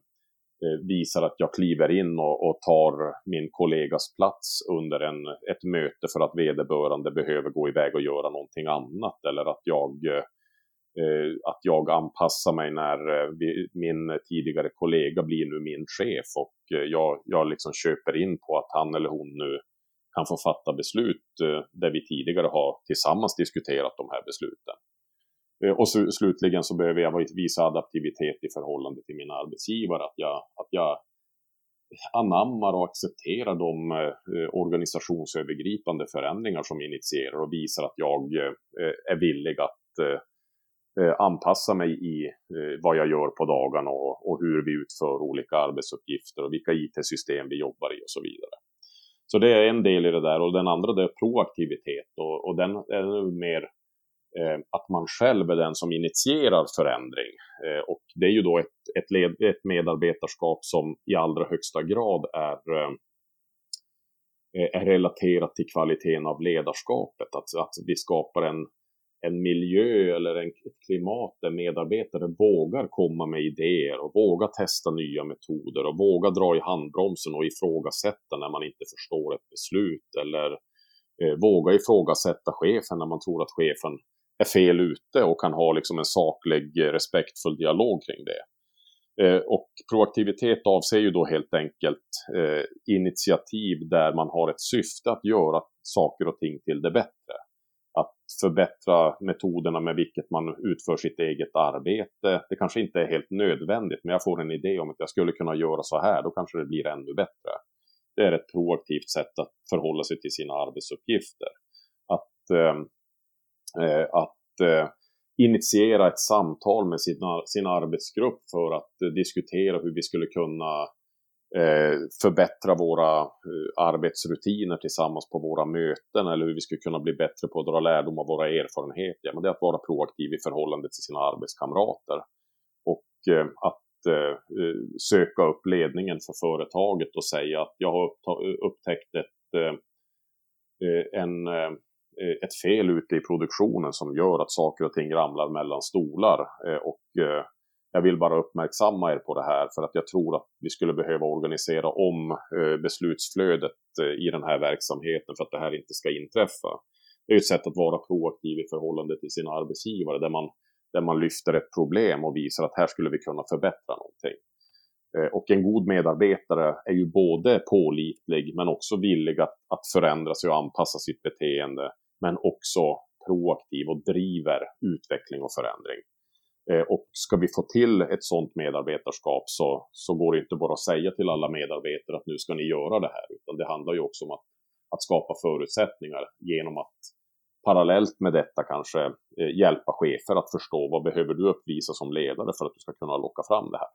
eh, visar att jag kliver in och, och, tar min kollegas plats under en, ett möte för att vederbörande behöver gå iväg och göra någonting annat eller att jag, eh, att jag anpassar mig när vi, min tidigare kollega blir nu min chef och jag, jag liksom köper in på att han eller hon nu kan få fatta beslut eh, där vi tidigare har tillsammans diskuterat de här besluten. Eh, och så, slutligen så behöver jag visa adaptivitet i förhållande till min arbetsgivare. Att jag, att jag anammar och accepterar de eh, organisationsövergripande förändringar som initierar och visar att jag eh, är villig att eh, eh, anpassa mig i eh, vad jag gör på dagarna och, och, hur vi utför olika arbetsuppgifter och vilka IT-system vi jobbar i och så vidare. Så det är en del i det där och den andra det är proaktivitet och, och den är mer Eh, att man själv är den som initierar förändring. Eh, och det är ju då ett, ett, led, ett medarbetarskap som i allra högsta grad är, eh, är relaterat till kvaliteten av ledarskapet. Att, att vi skapar en, en miljö eller en, ett klimat där medarbetare vågar komma med idéer och vågar testa nya metoder och vågar dra i handbromsen och ifrågasätta när man inte förstår ett beslut eller eh, våga ifrågasätta chefen när man tror att chefen är fel ute och kan ha liksom en saklig, eh, respektfull dialog kring det. Eh, och proaktivitet avser ju då helt enkelt eh, initiativ där man har ett syfte att göra saker och ting till det bättre. Att förbättra metoderna med vilket man utför sitt eget arbete. Det kanske inte är helt nödvändigt, men jag får en idé om att jag skulle kunna göra så här, då kanske det blir ännu bättre. Det är ett proaktivt sätt att förhålla sig till sina arbetsuppgifter. Att, eh, eh Eh, att eh, initiera ett samtal med sin, sin arbetsgrupp för att eh, diskutera hur vi skulle kunna förbättra våra arbetsrutiner tillsammans på våra möten eller hur vi skulle kunna bli bättre på att dra lärdom av våra erfarenheter. Ja, men det är att vara proaktiv i förhållande till sina arbetskamrater. Och att söka upp ledningen för företaget och säga att jag har upptäckt ett, en Eh, ett fel ute i produktionen som gör att saker och ting ramlar mellan stolar. Eh, och eh, jag vill bara uppmärksamma er på det här för att jag tror att vi skulle behöva organisera om beslutsflödet i den här verksamheten för att det här inte ska inträffa. Det är ett sätt att vara proaktiv i förhållande till sin arbetsgivare där man, där man lyfter ett problem och visar att här skulle vi kunna förbättra någonting. Och en god medarbetare är ju både pålitlig men också villig att, att förändra sig och anpassa sitt beteende men också proaktiv och driver utveckling och förändring. Eh, och ska vi få till ett sådant medarbetarskap så, så går det inte bara att säga till alla medarbetare att nu ska ni göra det här, utan det handlar ju också om att, att skapa förutsättningar genom att parallellt med detta kanske eh, hjälpa chefer att förstå vad behöver du uppvisa som ledare för att du ska kunna locka fram det här.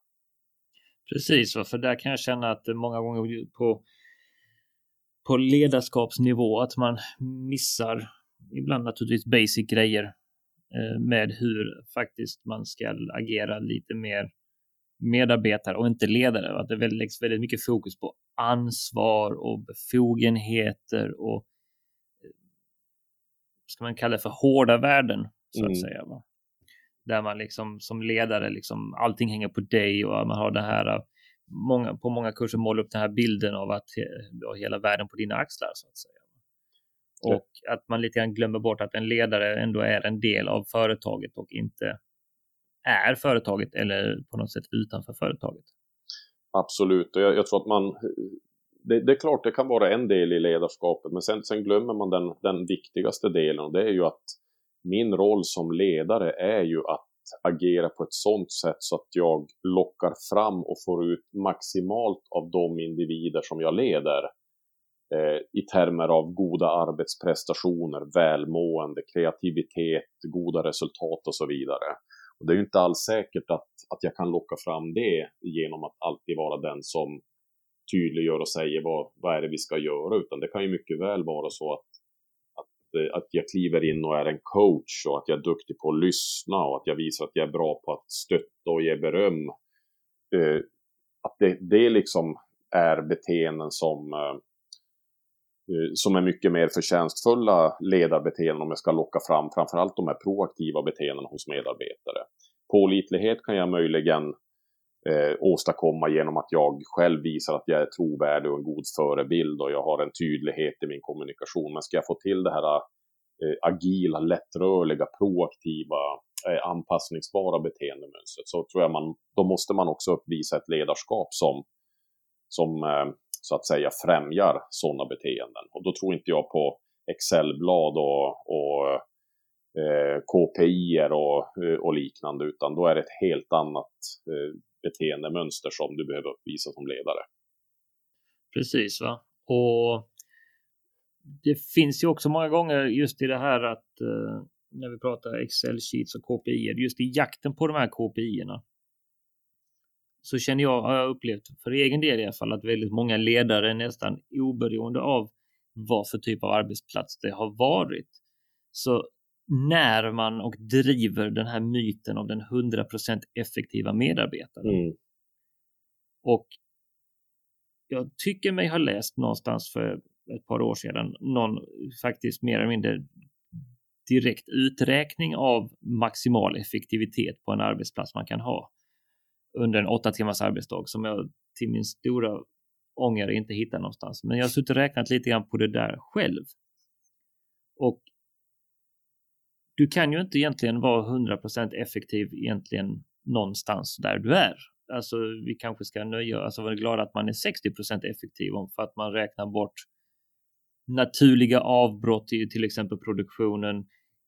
Precis, för där kan jag känna att många gånger på på ledarskapsnivå att man missar ibland naturligtvis basic grejer eh, med hur faktiskt man ska agera lite mer medarbetare och inte ledare. Att det läggs väldigt mycket fokus på ansvar och befogenheter och eh, ska man kalla det för hårda värden så att mm. säga. Va? Där man liksom som ledare liksom allting hänger på dig och man har det här många, på många kurser måla upp den här bilden av att du har hela världen på dina axlar så att säga. Och ja. att man lite grann glömmer bort att en ledare ändå är en del av företaget och inte är företaget eller på något sätt utanför företaget. Absolut, och jag, jag tror att man det, det, är klart det kan vara en del i ledarskapet, men sen, sen glömmer man den, den viktigaste delen och det är ju att min roll som ledare är ju att agera på ett sådant sätt så att jag lockar fram och får ut maximalt av de individer som jag leder eh, i termer av goda arbetsprestationer, välmående, kreativitet, goda resultat och så vidare. Och det är ju inte alls säkert att, att jag kan locka fram det genom att alltid vara den som tydliggör och säger vad, vad är det vi ska göra, utan det kan ju mycket väl vara så att Eh, att jag kliver in och är en coach och att jag är duktig på att lyssna och att jag visar att jag är bra på att stötta och ge beröm. Eh, att det, det liksom är beteenden som, eh, eh som är mycket mer förtjänstfulla ledarbeteenden om jag ska locka fram framförallt de här proaktiva beteendena hos medarbetare. Pålitlighet kan jag möjligen eh, åstadkomma genom att jag själv visar att jag är trovärdig och en god förebild och jag har en tydlighet i min kommunikation. Men ska jag få till det här eh, agila, lättrörliga, proaktiva, eh, anpassningsbara beteendemönstret så tror jag man, då måste man också uppvisa ett ledarskap som, som eh, så att säga främjar sådana beteenden. Och då tror inte jag på Excelblad och, och eh, KPI och, eh, och liknande, utan då är det ett helt annat eh, beteendemönster som du behöver uppvisa som ledare. Precis, va? Och det finns ju också många gånger just i det här att eh, när vi pratar Excel sheets och KPI, just i jakten på de här KPI-erna. Så känner jag, har jag upplevt för egen del i alla fall, att väldigt många ledare nästan oberoende av vad för typ av arbetsplats det har varit, så när man och driver den här myten av den 100% effektiva medarbetaren. Mm. Och jag tycker mig ha läst någonstans för ett par år sedan någon faktiskt mer eller mindre direkt uträkning av maximal effektivitet på en arbetsplats man kan ha under en åtta timmars arbetsdag som jag till min stora ånger inte hittar någonstans. Men jag har suttit och räknat lite grann på det där själv. Och du kan ju inte egentligen vara 100% effektiv egentligen någonstans där du är. Alltså vi kanske ska nöja oss alltså vara glada att man är 60% effektiv för att man räknar bort naturliga avbrott i till exempel produktionen,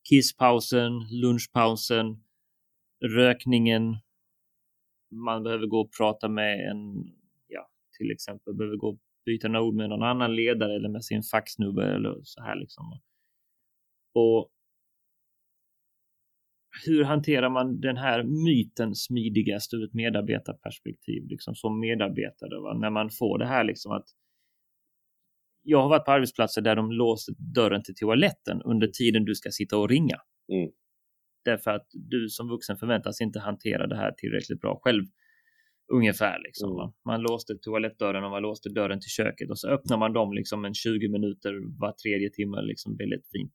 kisspausen, lunchpausen, rökningen. Man behöver gå och prata med en, ja, till exempel behöver gå och byta några ord med någon annan ledare eller med sin faxnubbe eller så här liksom. Och hur hanterar man den här myten smidigast ur ett medarbetarperspektiv, liksom som medarbetare, va? när man får det här liksom att jag har varit på arbetsplatser där de låser dörren till toaletten under tiden du ska sitta och ringa. Mm. Därför att du som vuxen förväntas inte hantera det här tillräckligt bra själv. Ungefär liksom. Mm. Man låste toalettdörren och man låste dörren till köket och så öppnar man dem liksom en 20 minuter var tredje timme. Liksom väldigt fint.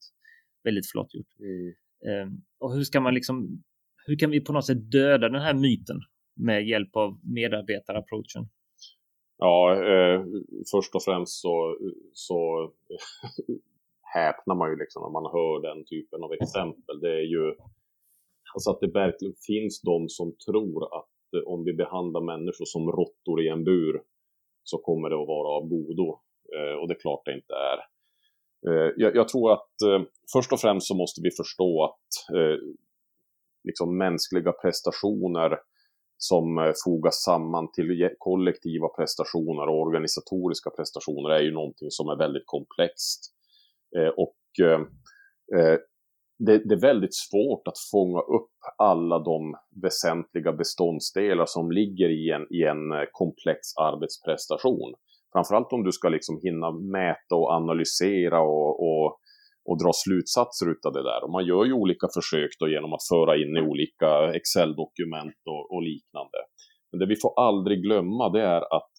Väldigt flott gjort. Mm. Ehm, och hur ska man liksom, hur kan vi på något sätt döda den här myten med hjälp av medarbetarapproachen? Ja, eh, först och främst så, så häpnar man ju liksom när man hör den typen av exempel. Det är ju alltså att det verkligen finns de som tror att eh, om vi behandlar människor som råttor i en bur så kommer det att vara av godo. Eh, och det är klart det inte är. Eh, jag, jag, tror att eh, först och främst så måste vi förstå att eh, liksom mänskliga prestationer som eh, fogas samman till kollektiva prestationer och organisatoriska prestationer är ju någonting som är väldigt komplext. Eh, och eh, eh, det, det, är väldigt svårt att fånga upp alla de väsentliga beståndsdelar som ligger i en, i en eh, komplex arbetsprestation. Framförallt om du ska liksom hinna mäta och analysera och, och och dra slutsatser utav det där. Och man gör ju olika försök då genom att föra in i olika Excel-dokument och, och, liknande. Men det vi får aldrig glömma det är att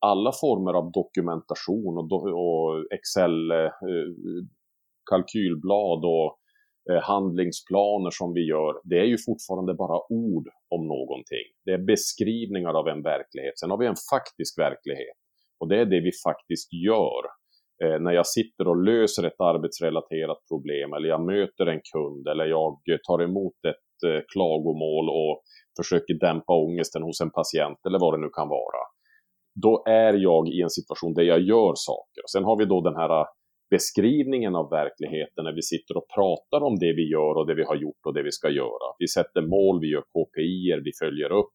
alla former av dokumentation och, och Excel-kalkylblad eh, och eh, handlingsplaner som vi gör, det är ju fortfarande bara ord om någonting. Det är beskrivningar av en verklighet. Sen har vi en faktisk verklighet. Och det är det vi faktiskt gör eh, när jag sitter och löser ett arbetsrelaterat problem eller jag möter en kund eller jag tar emot ett eh, klagomål och försöker dämpa ångesten hos en patient eller vad det nu kan vara. Då är jag i en situation där jag gör saker. Sen har vi då den här eh, beskrivningen av verkligheten när vi sitter och pratar om det vi gör och det vi har gjort och det vi ska göra. Vi sätter mål, vi gör KPI, vi följer upp.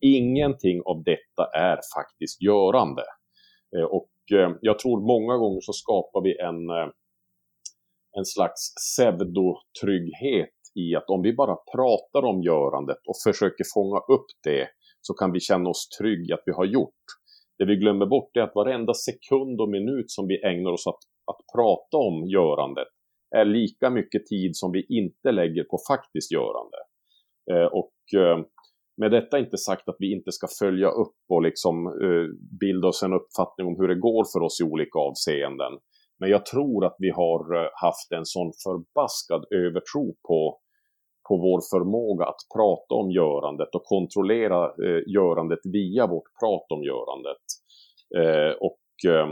Ingenting av detta är faktiskt görande. Eh, och eh, jag tror många gånger så skapar vi en, eh, en slags pseudotrygghet i att om vi bara pratar om görandet och försöker fånga upp det så kan vi känna oss trygga att vi har gjort. Det vi glömmer bort är att varenda sekund och minut som vi ägnar oss att, att prata om görandet är lika mycket tid som vi inte lägger på faktiskt görande. Eh, och med detta inte sagt att vi inte ska följa upp och liksom eh, bilda oss en uppfattning om hur det går för oss i olika avseenden. Men jag tror att vi har eh, haft en sån förbaskad övertro på, på vår förmåga att prata om görandet och kontrollera eh, görandet via vårt prat om görandet. Eh, och eh,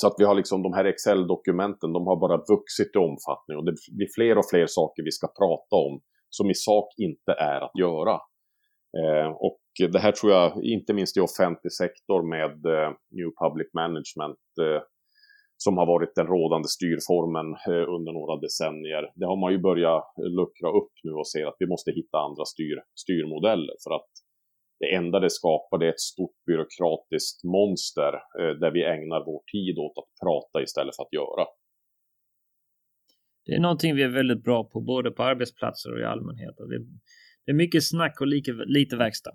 så att vi har liksom de här Excel-dokumenten, de har bara vuxit i omfattning och det blir fler och fler saker vi ska prata om som i sak inte är att göra. Eh, och det här tror jag, inte minst i offentlig sektor med eh, New Public Management, eh, som har varit den rådande styrformen eh, under några decennier. Det har man ju börjat luckra upp nu och ser att vi måste hitta andra styr, styrmodeller för att det enda det skapar det är ett stort byråkratiskt monster eh, där vi ägnar vår tid åt att prata istället för att göra. Det är någonting vi är väldigt bra på, både på arbetsplatser och i allmänhet. Vi det är mycket snack och lite, lite verkstad.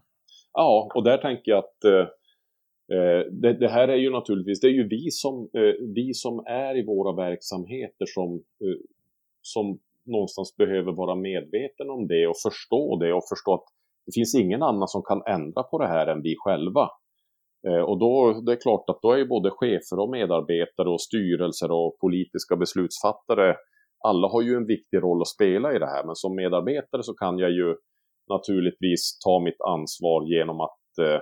Ja, och där tänker jag att eh, eh, det, det, här är ju naturligtvis, det är ju vi som, eh, vi som är i våra verksamheter som, eh, som någonstans behöver vara medveten om det och förstå det och förstå att det finns ingen annan som kan ändra på det här än vi själva. Eh, och då det är klart att då är ju både chefer och medarbetare och styrelser och politiska beslutsfattare, alla har ju en viktig roll att spela i det här. Men som medarbetare så kan jag ju naturligtvis ta mitt ansvar genom att eh,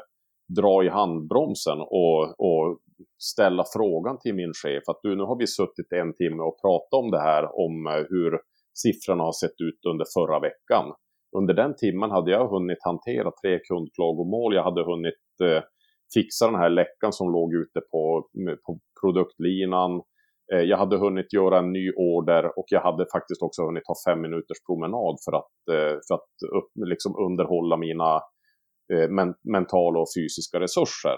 dra i handbromsen och, och ställa frågan till min chef att du, nu har vi suttit en timme och pratat om det här, om eh, hur siffrorna har sett ut under förra veckan. Under den timmen hade jag hunnit hantera tre kundklagomål, jag hade hunnit eh, fixa den här läckan som låg ute på, på produktlinan. Eh, jag hade hunnit göra en ny order och jag hade faktiskt också hunnit ha fem minuters promenad för att, eh, för att upp, liksom underhålla mina eh, men, mentala och fysiska resurser.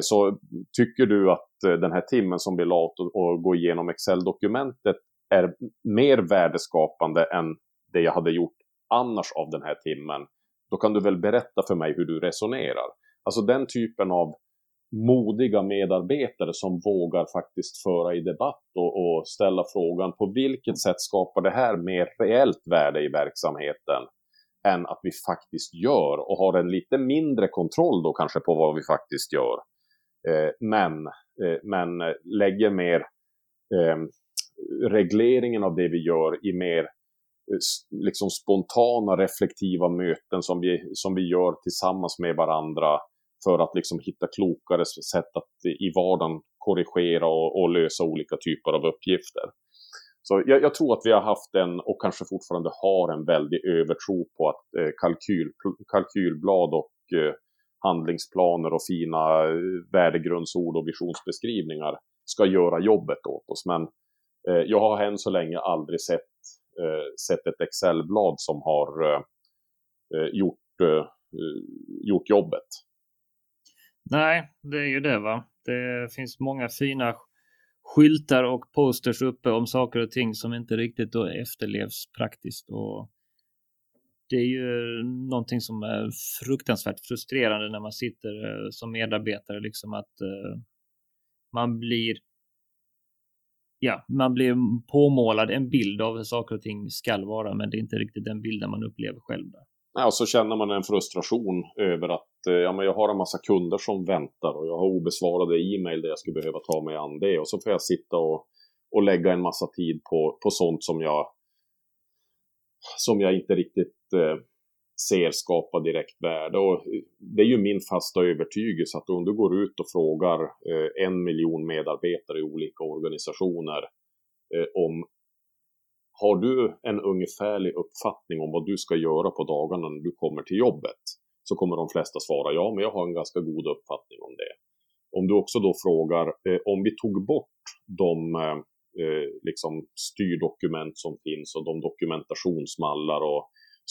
Så tycker du att den här timmen som vi la och gå igenom Excel-dokumentet är mer värdeskapande än det jag hade gjort annars av den här timmen, då kan du väl berätta för mig hur du resonerar. Alltså den typen av modiga medarbetare som vågar faktiskt föra i debatt och, och, ställa frågan på vilket sätt skapar det här mer reellt värde i verksamheten än att vi faktiskt gör och har en lite mindre kontroll då kanske på vad vi faktiskt gör. Eh, men, eh, men eh, lägger mer eh, regleringen av det vi gör i mer eh, liksom spontana reflektiva möten som vi, som vi gör tillsammans med varandra för att liksom hitta klokare sätt att i vardagen korrigera och, och lösa olika typer av uppgifter. Så jag, jag, tror att vi har haft en, och kanske fortfarande har en väldig övertro på att eh, kalkyl, kalkylblad och eh, handlingsplaner och fina eh, värdegrundsord och visionsbeskrivningar ska göra jobbet åt oss. Men eh, jag har än så länge aldrig sett, eh, sett ett excelblad som har eh, eh, gjort, eh, eh, gjort jobbet. Nej, det är ju det va. Det finns många fina skyltar och posters uppe om saker och ting som inte riktigt då efterlevs praktiskt. Och det är ju någonting som är fruktansvärt frustrerande när man sitter eh, som medarbetare, liksom att eh, man blir ja, man blir påmålad en bild av hur saker och ting skall vara, men det är inte riktigt den bilden man upplever själv. Där. Ja, och så känner man en frustration över att eh, ja, men jag har en massa kunder som väntar och jag har obesvarade e-mail där jag skulle behöva ta mig an det. Och så får jag sitta och, och lägga en massa tid på, på sånt som jag, som jag inte riktigt eh, ser skapa direkt värde. Och eh, det är ju min fasta övertygelse att om du går ut och frågar eh, en miljon medarbetare i olika organisationer eh, om har du en ungefärlig uppfattning om vad du ska göra på dagarna när du kommer till jobbet? Så kommer de flesta svara ja, men jag har en ganska god uppfattning om det. Om du också då frågar, eh, om vi tog bort de eh, eh liksom styrdokument som finns och de dokumentationsmallar och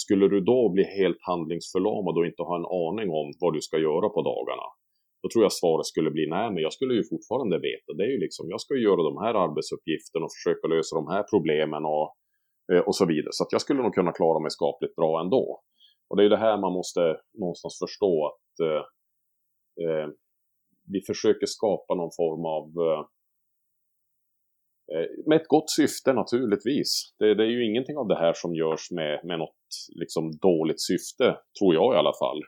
skulle du då bli helt handlingsförlamad och inte ha en aning om vad du ska göra på dagarna? Då tror jag svaret skulle bli nej, men jag skulle ju fortfarande veta. Det är ju liksom, jag ska ju göra de här arbetsuppgifterna och försöka lösa de här problemen och, eh, och så vidare. Så att jag skulle nog kunna klara mig skapligt bra ändå. Och det är ju det här man måste någonstans förstå att eh, eh, vi försöker skapa någon form av eh, eh med ett gott syfte naturligtvis. Det, det, är ju ingenting av det här som görs med, med något liksom dåligt syfte, tror jag i alla fall.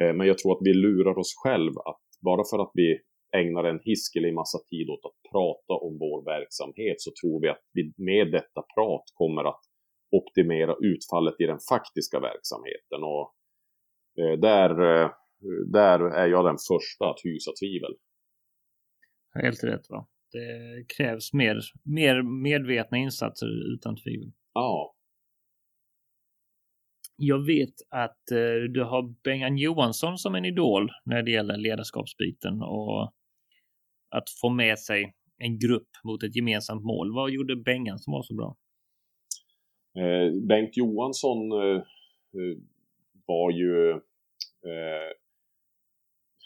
Eh, men jag tror att vi lurar oss själv att bara för att vi ägnar en hiskelig massa tid åt att prata om vår verksamhet så tror vi att vi med detta prat kommer att optimera utfallet i den faktiska verksamheten. Och eh, där, eh, där är jag den första att hysa tvivel. Helt rätt va. Det krävs mer, mer medvetna insatser utan tvivel. Ja, jag vet att eh, du har Bengan Johansson som en idol när det gäller ledarskapsbiten och att få med sig en grupp mot ett gemensamt mål. Vad gjorde Bengan som var så bra? Eh, Bengt Johansson eh, eh var ju... Eh,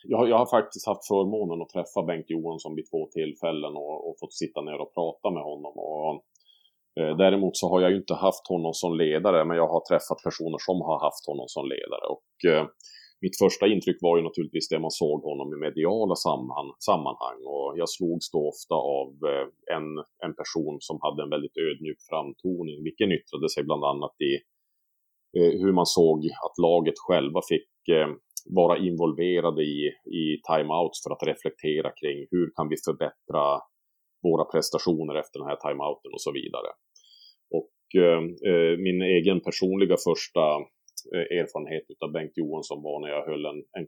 jag, jag, har faktiskt haft förmånen att träffa Bengt Johansson vid två tillfällen och, och fått sitta ner och prata med honom. Och Eh, däremot så har jag ju inte haft honom som ledare, men jag har träffat personer som har haft honom som ledare. Och eh, mitt första intryck var ju naturligtvis det man såg honom i mediala sammanhang. Och jag slogs då ofta av eh, en, en person som hade en väldigt ödmjuk framtoning, vilken yttrade sig bland annat i eh, hur man såg att laget själva fick eh, vara involverade i, i timeouts för att reflektera kring hur kan vi förbättra våra prestationer efter den här timeouten och så vidare. Och eh, eh, min egen personliga första eh, erfarenhet av Bengt Johansson var när jag höll en, en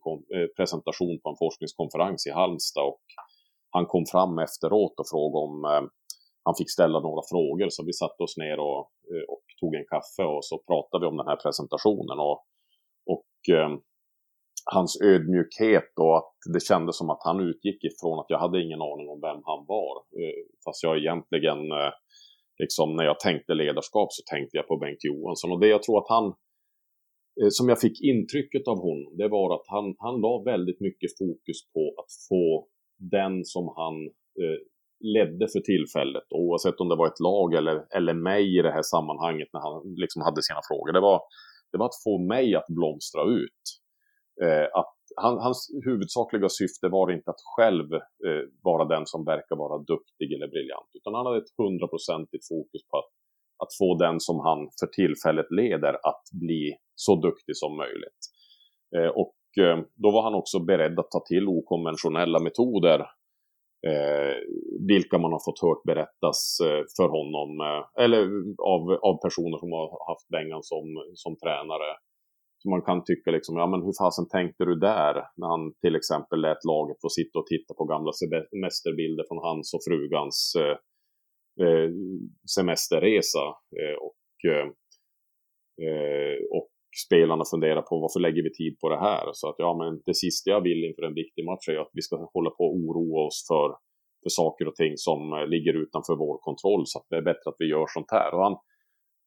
presentation på en forskningskonferens i Halmstad. Och han kom fram efteråt och frågade om eh, han fick ställa några frågor. Så vi satte oss ner och, och tog en kaffe och så pratade vi om den här presentationen. Och, och eh, hans ödmjukhet och att det kändes som att han utgick ifrån att jag hade ingen aning om vem han var. Eh, fast jag egentligen, eh, liksom när jag tänkte ledarskap så tänkte jag på Bengt Johansson och det jag tror att han eh, som jag fick intrycket av honom, det var att han, han la väldigt mycket fokus på att få den som han eh, ledde för tillfället, oavsett om det var ett lag eller, eller mig i det här sammanhanget när han liksom hade sina frågor. Det var, det var att få mig att blomstra ut. Eh, att han, hans huvudsakliga syfte var inte att själv eh, vara den som verkar vara duktig eller briljant, utan han hade ett hundraprocentigt fokus på att, att få den som han för tillfället leder att bli så duktig som möjligt. Eh, och eh, då var han också beredd att ta till okonventionella metoder eh, vilka man har fått hört berättas eh, för honom, eh, eller av, av personer som har haft Bengan som, som tränare. Så man kan tycka liksom, ja men hur fasen tänkte du där? När han till exempel lät laget få sitta och titta på gamla semesterbilder från hans och frugans eh, eh semesterresa. Eh, och, eh, eh, och spelarna funderar på varför lägger vi tid på det här? Så att ja, men det sista jag vill inför en viktig match är att vi ska hålla på och oroa oss för, för saker och ting som eh, ligger utanför vår kontroll. Så att det är bättre att vi gör sånt här. Och han,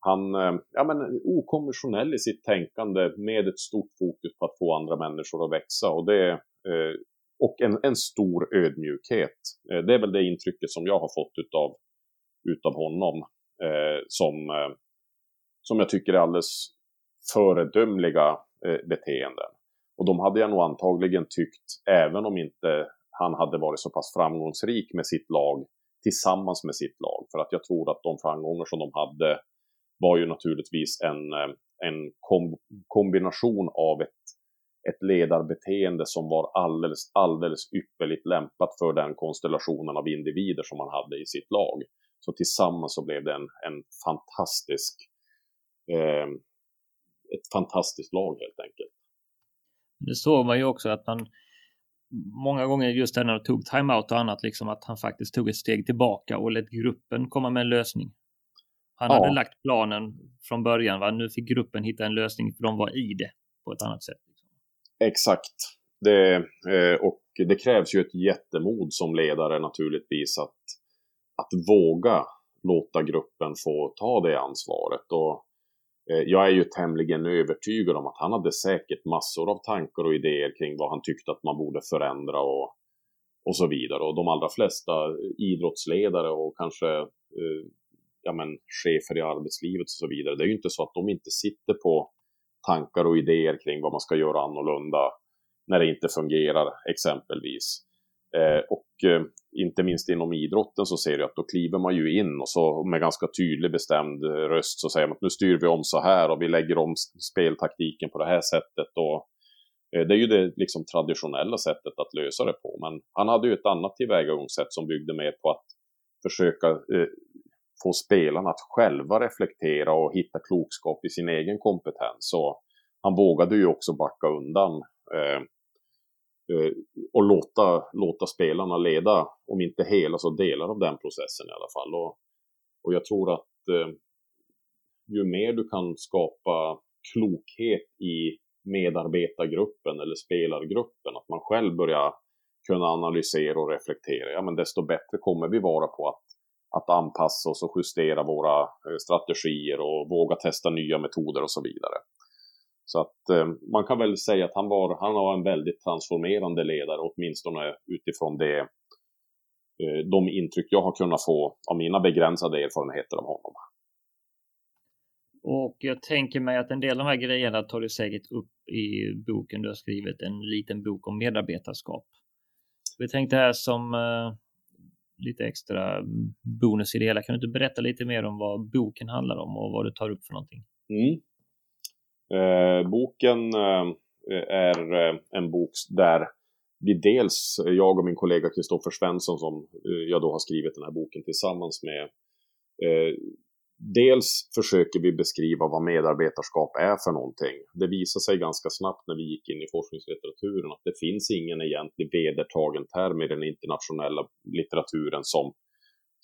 han eh, ja, men okonventionell i sitt tänkande med ett stort fokus på att få andra människor att växa. Och, det, eh, och en, en stor ödmjukhet. Eh, det är väl det intrycket som jag har fått utav, utav honom. Eh, som, som jag tycker är alldeles föredömliga eh, beteenden. Och de hade jag nog antagligen tyckt, även om inte han hade varit så pass framgångsrik med sitt lag tillsammans med sitt lag. För att jag tror att de framgångar som de hade var ju naturligtvis en, eh, en kom kombination av ett, ett ledarbeteende som var alldeles, alldeles ypperligt lämpat för den konstellationen av individer som man hade i sitt lag. Så tillsammans så blev det en, en fantastisk eh, ett fantastiskt lag helt enkelt. Det såg man ju också att man många gånger just när han tog timeout och annat, liksom att han faktiskt tog ett steg tillbaka och lät gruppen komma med en lösning. Han ja. hade lagt planen från början, va? nu fick gruppen hitta en lösning för de var i det på ett annat sätt. Liksom. Exakt. Det, eh, och det krävs ju ett jättemod som ledare naturligtvis att, att våga låta gruppen få ta det ansvaret. Och Eh, jag är ju tämligen övertygad om att han hade säkert massor av tankar och idéer kring vad han tyckte att man borde förändra och, och så vidare. Och de allra flesta idrottsledare och kanske eh, ja, men, chefer i arbetslivet och så vidare, det är ju inte så att de inte sitter på tankar och idéer kring vad man ska göra annorlunda när det inte fungerar exempelvis. Eh, och eh, inte minst inom idrotten så ser jag att då kliver man ju in och så med ganska tydlig bestämd röst så säger man att nu styr vi om så här och vi lägger om speltaktiken på det här sättet. Och, eh, det är ju det liksom traditionella sättet att lösa det på. Men han hade ju ett annat tillvägagångssätt som byggde mer på att försöka eh, få spelarna att själva reflektera och hitta klokskap i sin egen kompetens. Så han vågade ju också backa undan eh, eh, och låta, låta spelarna leda, om inte hela så delar av den processen i alla fall. Och, och jag tror att eh, ju mer du kan skapa klokhet i medarbetargruppen eller spelargruppen, att man själv börjar kunna analysera och reflektera, ja men desto bättre kommer vi vara på att, att anpassa oss och justera våra eh, strategier och våga testa nya metoder och så vidare. Så att eh, man kan väl säga att han var, han var en väldigt transformerande ledare, åtminstone utifrån det, eh, de intryck jag har kunnat få av mina begränsade erfarenheter av honom. Och jag tänker mig att en del av de här grejerna tar du säkert upp i boken du har skrivit, en liten bok om medarbetarskap. Vi tänkte här som eh lite extra bonus i det hela. Kan du inte berätta lite mer om vad boken handlar om och vad du tar upp för någonting? Mm. Eh, boken eh, är eh, en bok där vi dels, jag och min kollega Kristoffer Svensson som eh, jag då har skrivit den här boken tillsammans med, eh, Dels försöker vi beskriva vad medarbetarskap är för någonting. Det visar sig ganska snabbt när vi gick in i forskningslitteraturen att det finns ingen egentlig vedertagen term i den internationella litteraturen som,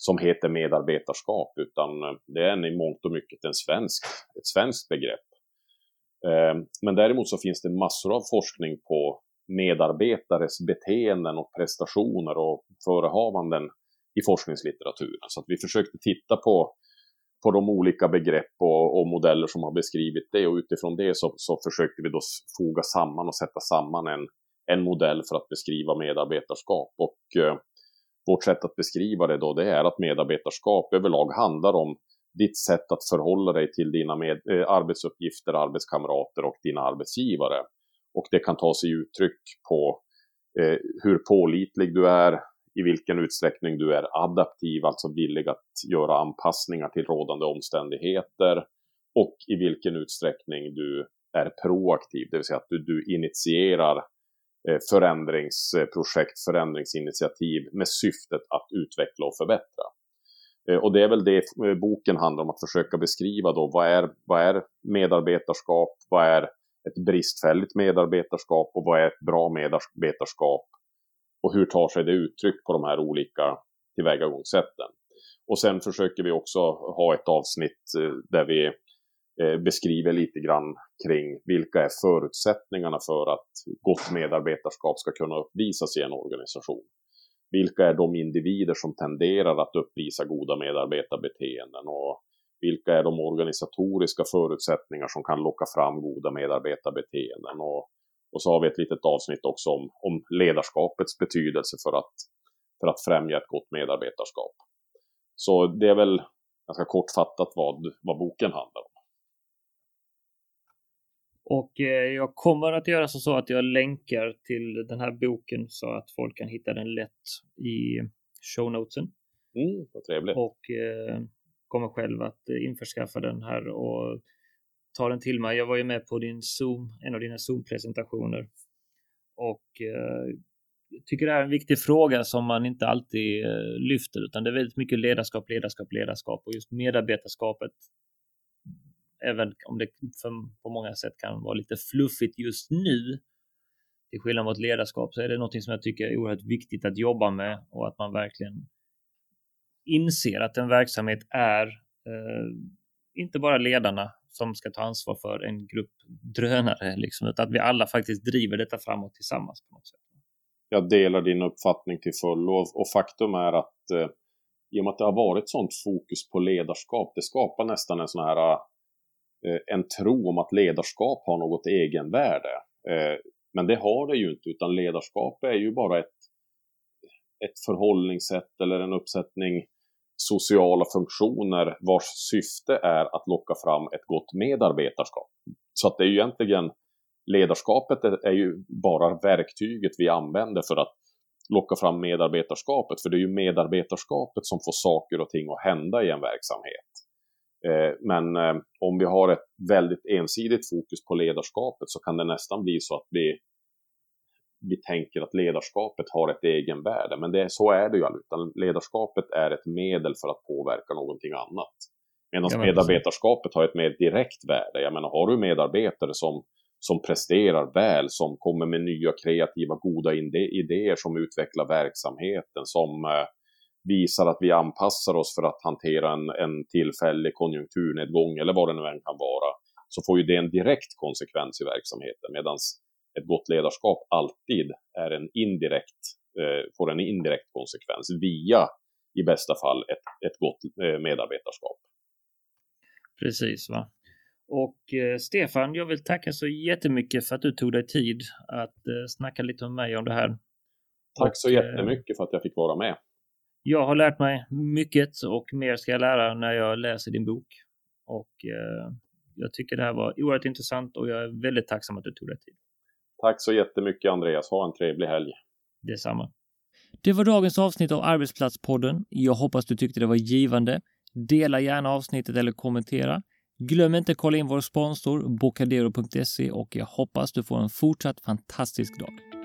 som heter medarbetarskap, utan eh, det är i mångt och mycket en svensk, ett svenskt begrepp. Eh, men däremot så finns det massor av forskning på medarbetares beteenden och prestationer och förehavanden i forskningslitteraturen. Så att vi försökte titta på på de olika begrepp och, och, modeller som har beskrivit det och utifrån det så, så försökte vi då foga samman och sätta samman en, en modell för att beskriva medarbetarskap. Och eh, vårt sätt att beskriva det då det är att medarbetarskap överlag handlar om ditt sätt att förhålla dig till dina med, eh, arbetsuppgifter, arbetskamrater och dina arbetsgivare. Och det kan ta sig uttryck på eh, hur pålitlig du är, i vilken utsträckning du är adaptiv, alltså villig att göra anpassningar till rådande omständigheter och i vilken utsträckning du är proaktiv, det vill säga att du, du initierar eh, förändringsprojekt, förändringsinitiativ med syftet att utveckla och förbättra. Eh, och det är väl det eh, boken handlar om, att försöka beskriva då vad är, vad är medarbetarskap, vad är ett bristfälligt medarbetarskap och vad är ett bra medarbetarskap och hur tar sig det uttryck på de här olika tillvägagångssätten. Och sen försöker vi också ha ett avsnitt eh, där vi eh, beskriver lite grann kring vilka är förutsättningarna för att gott medarbetarskap ska kunna uppvisas i en organisation. Vilka är de individer som tenderar att uppvisa goda medarbetarbeteenden och vilka är de organisatoriska förutsättningar som kan locka fram goda medarbetarbeteenden och och så har vi ett litet avsnitt också om, om ledarskapets betydelse för att, för att främja ett gott medarbetarskap. Så det är väl ganska kortfattat vad, vad boken handlar om. Och eh, jag kommer att göra så att jag länkar till den här boken så att folk kan hitta den lätt i show notesen. Mm, vad trevligt. Och eh, kommer själv att införskaffa den här och ta den till mig. Jag var ju med på din Zoom, en av dina Zoom-presentationer. Och eh, jag tycker det är en viktig fråga som man inte alltid eh, lyfter, utan det är väldigt mycket ledarskap, ledarskap, ledarskap och just medarbetarskapet. Även om det för, på många sätt kan vara lite fluffigt just nu, till skillnad mot ledarskap, så är det någonting som jag tycker är oerhört viktigt att jobba med och att man verkligen inser att en verksamhet är eh, inte bara ledarna som ska ta ansvar för en grupp drönare, liksom, utan att vi alla faktiskt driver detta framåt tillsammans på något sätt. Jag delar din uppfattning till fullo och faktum är att eh, i och med att det har varit sånt fokus på ledarskap, det skapar nästan en sån här eh, en tro om att ledarskap har något egenvärde. Eh, men det har det ju inte, utan ledarskap är ju bara ett, ett förhållningssätt eller en uppsättning sociala funktioner vars syfte är att locka fram ett gott medarbetarskap. Så att det är ju egentligen ledarskapet är ju bara verktyget vi använder för att locka fram medarbetarskapet, för det är ju medarbetarskapet som får saker och ting att hända i en verksamhet. Eh, men eh, om vi har ett väldigt ensidigt fokus på ledarskapet så kan det nästan bli så att vi vi tänker att ledarskapet har ett egenvärde. Men det, så är det ju aldrig, utan ledarskapet är ett medel för att påverka någonting annat. Medan ja, medarbetarskapet har ett mer direkt värde. Jag menar, har du medarbetare som, som presterar väl, som kommer med nya kreativa, goda idéer, som utvecklar verksamheten, som eh, visar att vi anpassar oss för att hantera en, en tillfällig konjunkturnedgång eller vad det nu än kan vara, så får ju det en direkt konsekvens i verksamheten. Medan ett gott ledarskap alltid är en indirekt, eh, får en indirekt konsekvens via i bästa fall ett, ett gott eh, medarbetarskap. Precis. va. Och eh, Stefan, jag vill tacka så jättemycket för att du tog dig tid att eh, snacka lite med mig om det här. Tack så och, eh, jättemycket för att jag fick vara med. Jag har lärt mig mycket och mer ska jag lära när jag läser din bok. Och eh, jag tycker det här var oerhört intressant och jag är väldigt tacksam att du tog dig tid. Tack så jättemycket Andreas. Ha en trevlig helg. Detsamma. Det var dagens avsnitt av Arbetsplatspodden. Jag hoppas du tyckte det var givande. Dela gärna avsnittet eller kommentera. Glöm inte att kolla in vår sponsor Bocadero.se och jag hoppas du får en fortsatt fantastisk dag.